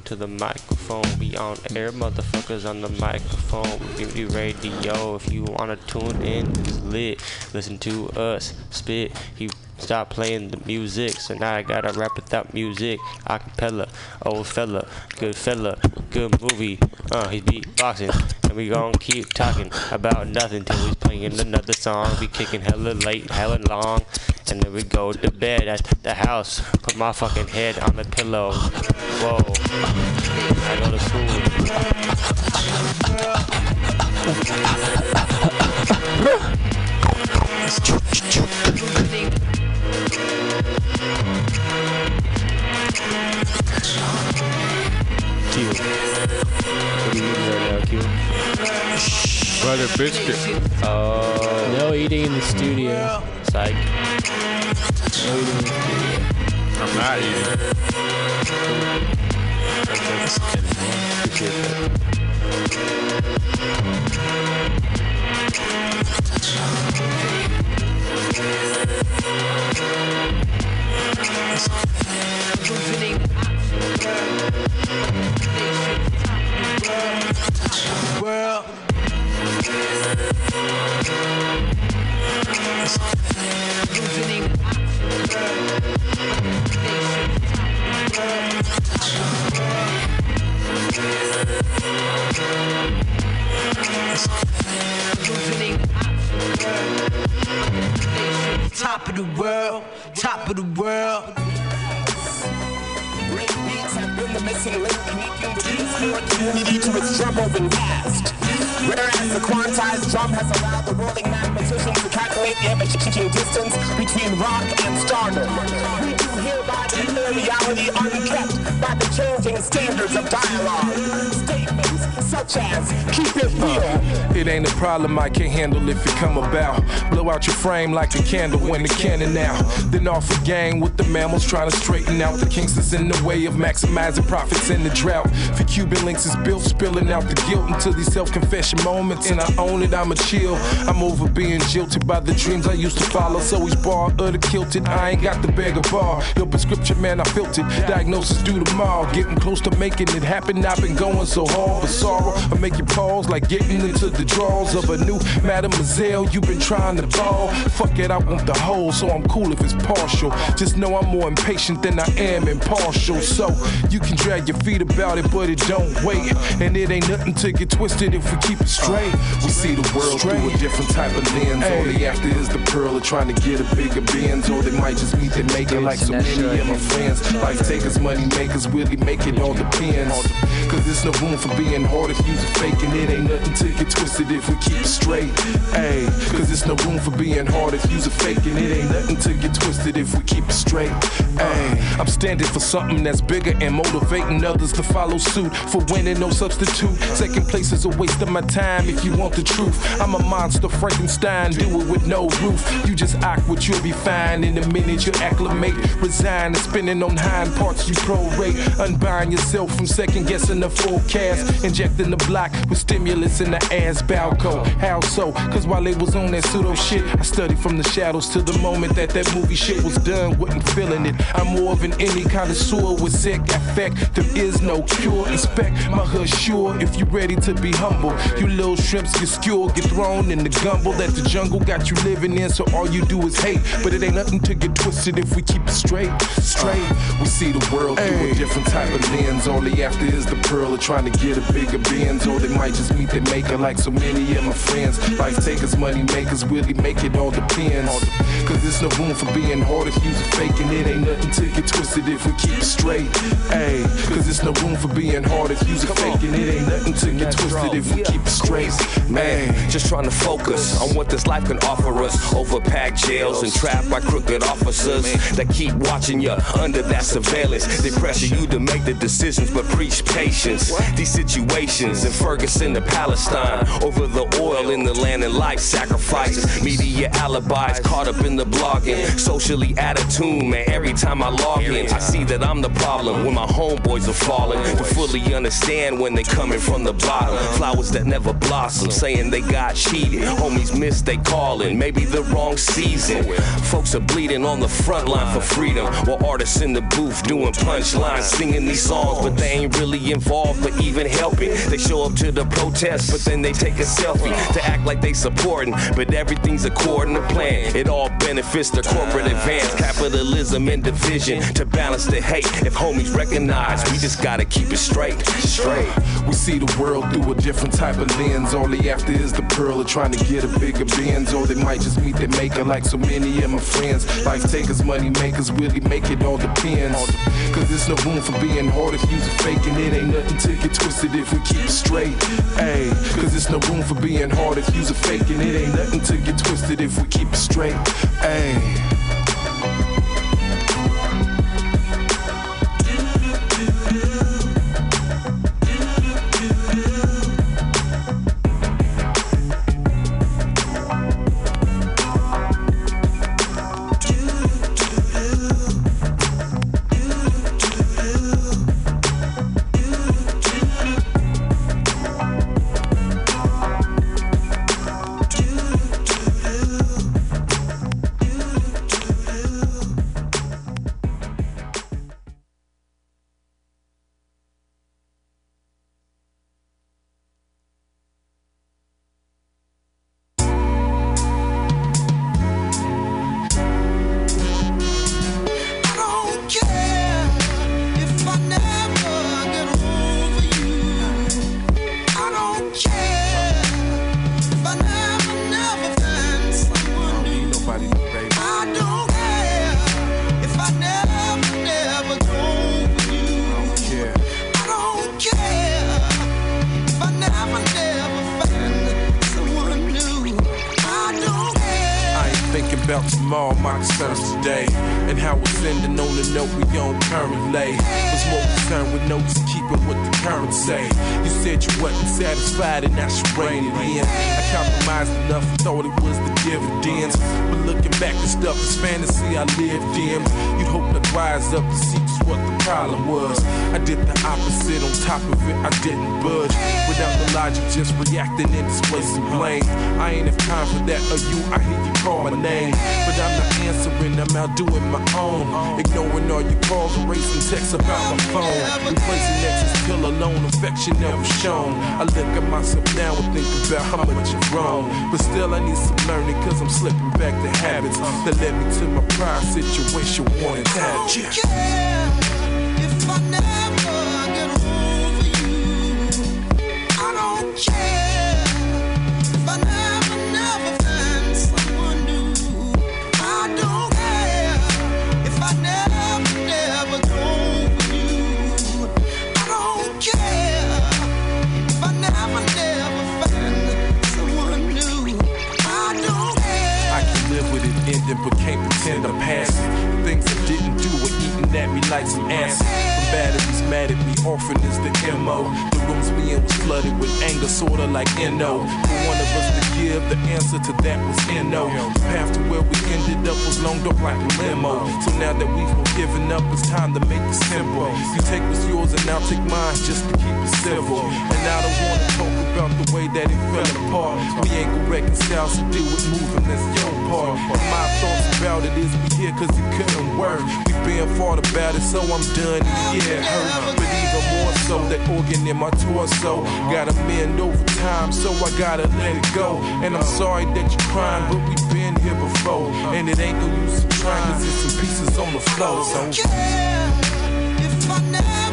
To the microphone. We on air, motherfuckers on the microphone. Community radio. If you wanna tune in, it's lit. Listen to us spit. He stop playing the music, so now I gotta rap without music. Acapella, old fella, good fella, good movie. Uh, he's beatboxing, and we gon' keep talking about nothing till he's playing another song. We kicking hella late, hella long, and then we go to bed at the house. Put my fucking head on the pillow. Whoa, I go to school. Q. What are you eating right now, Q? Butter biscuit. Oh. No eating in the studio. Psych. No eating in the studio. I'm not eating. Appreciate that. Top of the world, top of the world. Missing link the opportunity to its drum. Whereas the quantized drum has allowed the rolling mathematicians to calculate the distance between rock and stardom. We do hereby declare reality unkept by the changing standards of dialogue. Statements such as keep it real. It ain't a problem I can't handle if it come about. Blow out your frame like a candle when the cannon out. Then off a gang with the mammals trying to straighten out the kinks that's in the way of maximizing profits in the drought. For Cuban links is built, spilling out the guilt until these self-confession moments. And I own it, I'ma chill. I'm over being jilted by the dreams I used to follow. So he's bar or the kilted. I ain't got the bag of bar. Your prescription, man, I felt it. Diagnosis due tomorrow. Getting close to making it happen. I've been going so hard, but sorrow. I make you pause like getting into the drawers of a new mademoiselle. You've been trying to ball. Fuck it, I want the whole, so I'm cool if it's partial. Just know I'm more impatient than I am impartial. So you can drag your feet about it, but it don't wait. And it ain't nothing to get twisted if we keep it straight. We see the world through a different type of lens. All they after is the pearl of trying to get a bigger Benz. Or they might just meet their maker like so many of my friends. Life takers, money makers, really make it all depends. Cause there's no room for being hard if you's faking it. Ain't nothing to get twisted if we keep it straight. Ayy, cause there's no room for being hard if you's faking it. Ain't nothing to get twisted if we keep it straight. Ayy, I'm standing for something that's bigger and motivating others to follow suit. For winning, no substitute. Second place is a waste of my time if you want the truth. I'm a monster, Frankenstein, do it with no roof. You just act what you'll be fine. In a minute, you acclimate, resign, and spinning on hind parts you prorate. Unbind yourself from second guessing the forecast. Injecting the block with stimulus in the ass balco. How so? Cause while they was on that pseudo shit, I studied from the shadows to the moment that that movie shit was done. Wasn't feeling it. I'm more of an any connoisseur with sick effect. There is no cure. Inspect my hood sure if you ready to be humble. You little shrimps get skewered, get thrown in the gumbo that the jungle got you living in. So all you do is hate. But it ain't nothing to get twisted if we keep it straight. Straight. We see the world through a different type of lens. All they after is the pearl of trying to get a bigger Benz. Or they might just meet their maker like so many of my friends. Life takers, money makers, really make it all depends. Cause there's no room for being hard if you's faking it. Ain't nothing to get twisted if we keep it straight. Ayy, cause there's no room for being hard if you's faking it. Ain't nothing to get twisted if we keep it straight. Man, just trying to focus on what this life can offer us. Overpacked jails and trapped by crooked officers that keep watching you under that surveillance. They pressure you to make the decisions, but preach patience. Patience. These situations in Ferguson to Palestine. Over the oil in the land and life sacrifices. Media alibis caught up in the blogging. Socially out of tune, man. Every time I log in, I see that I'm the problem when my homeboys are falling. To fully understand when they coming from the bottom. Flowers that never blossom, saying they got cheated. Homies missed they calling, maybe the wrong season. Folks are bleeding on the front line for freedom, while artists in the booth doing punchlines, singing these songs, but they ain't really involved or even helping. They show up to the protest, but then they take a selfie to act like they supporting, but everything's according to plan. It all benefits the corporate advance, capitalism and division to balance the hate. If homies recognize, we just gotta keep it straight, straight. We see the world through a different type of lens. All they after is the pearl of trying to get a bigger Benz. Or they might just meet their maker like so many of my friends. Life takers, money makers, really make it all depends. Cause there's no room for being hard if you's a faking it. Ain't nothing to get twisted if we keep it straight. Ayy, cause there's no room for being hard if you's a and it. Ain't nothing to get twisted if we keep it straight. Ayy. The answer to that was NO. Path to where we ended up was long up like a limo. So now that we've both given up, it's time to make it simple. You take what's yours and I'll take mine just to keep it civil. And I don't wanna talk about the way that it fell apart. We ain't gonna reconcile, so deal with moving, that's your part. My thoughts about it is we here cause it couldn't work. We been fought about it, so I'm done yeah, hurt. But even more so, that organ in my torso gotta mend over time, so I gotta let it go. And I'm sorry that you're crying, but we've been here before. And it ain't no use trying cause there's some pieces on the floor. So If I never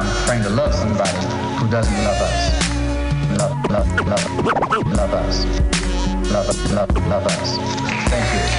around trying to love somebody who doesn't love us. Love. Love, love, love us. Love, love, love us. Thank you.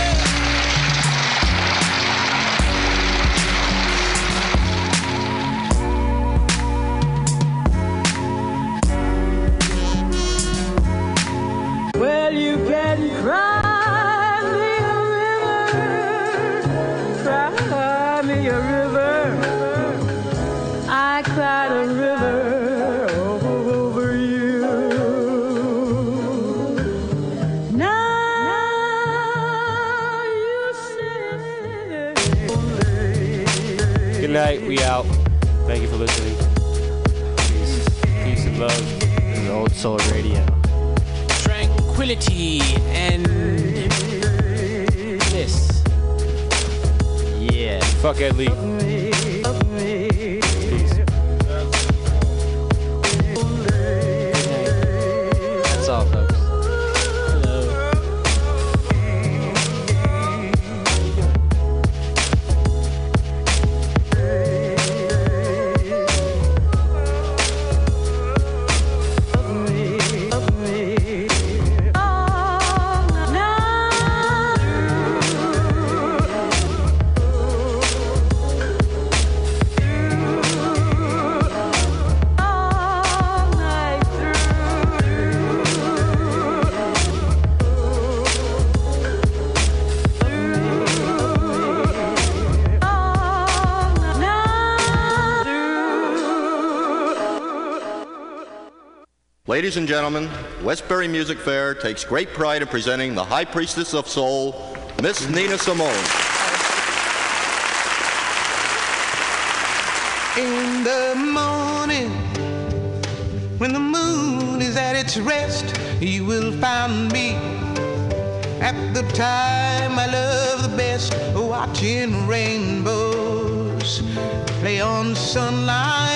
Yeah. Fuck Ladies and gentlemen, Westbury Music Fair takes great pride in presenting the High Priestess of Soul, Miss Nina Simone. In the morning, when the moon is at its rest, you will find me at the time I love the best, watching rainbows play on sunlight,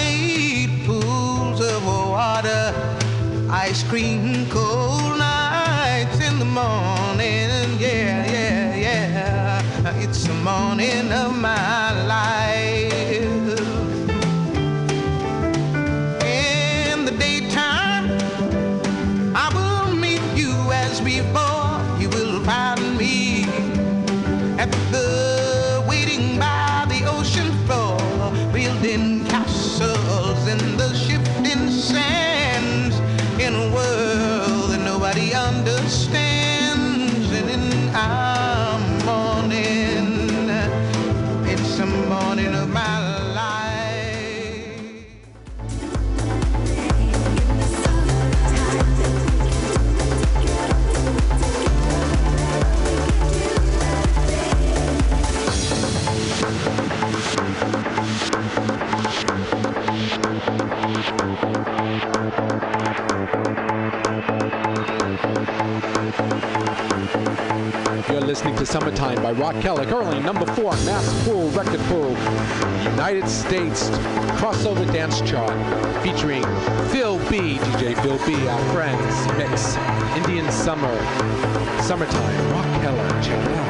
ice cream, cold nights in the morning. Yeah, yeah, yeah. It's the morning of my life. In the daytime, I will meet you as before. You will find me at the To Summertime by Rock Keller, currently number four, Mass Pool Record Pool, United States crossover dance chart, featuring Phil B, DJ Phil B, our friends, mix, Indian Summer, Summertime, Rock Keller, check it out.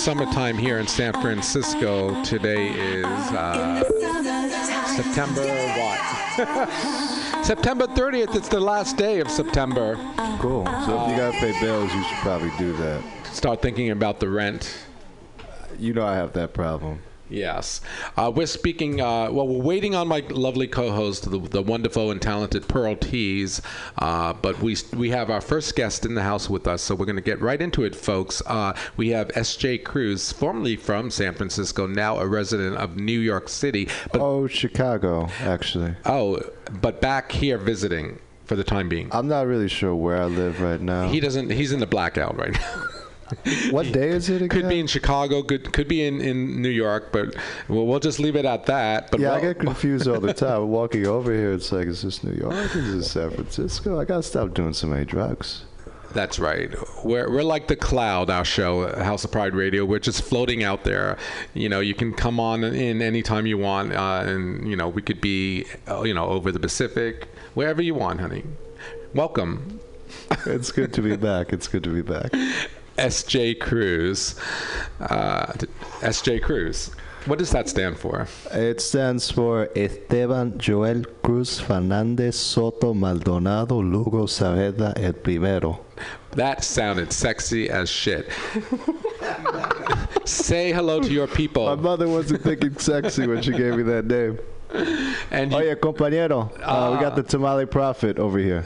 Summertime here in San Francisco. Today is uh, September what? (laughs) September 30th. It's the last day of September. Cool. So if you gotta pay bills, you should probably do that. Start thinking about the rent. You know I have that problem. Yes. Uh, we're speaking, uh, well, we're waiting on my lovely co host, the, the wonderful and talented Pearl Tees. Uh, but we, we have our first guest in the house with us, so we're going to get right into it, folks. Uh, we have S.J. Cruz, formerly from San Francisco, now a resident of New York City. But, Oh, Chicago, actually. oh, but back here visiting for the time being. I'm not really sure where I live right now. He doesn't, he's in the blackout right now. (laughs) (laughs) what day is it again? Could be in Chicago, could could be in, in New York, but we'll, we'll just leave it at that. But yeah, I get confused all the time. Walking over here, it's like, is this New York? Is this (laughs) San Francisco? I gotta stop doing so many drugs. That's right. We're, we're like the cloud, our show, House of Pride Radio. We're just floating out there. You know, you can come on in anytime you want, uh, and you know, we could be, uh, you know, over the Pacific, wherever you want, honey. Welcome. it's good to be back. It's good to be back. (laughs) S.J. Cruz. Uh, S.J. Cruz. What does that stand for? It stands for Esteban Joel Cruz Fernandez Soto Maldonado Lugo Saavedra El Primero. That sounded sexy as shit. Say hello to your people. My mother wasn't thinking sexy when she gave me that name. And oh yeah, compañero, uh, we got the tamale prophet over here.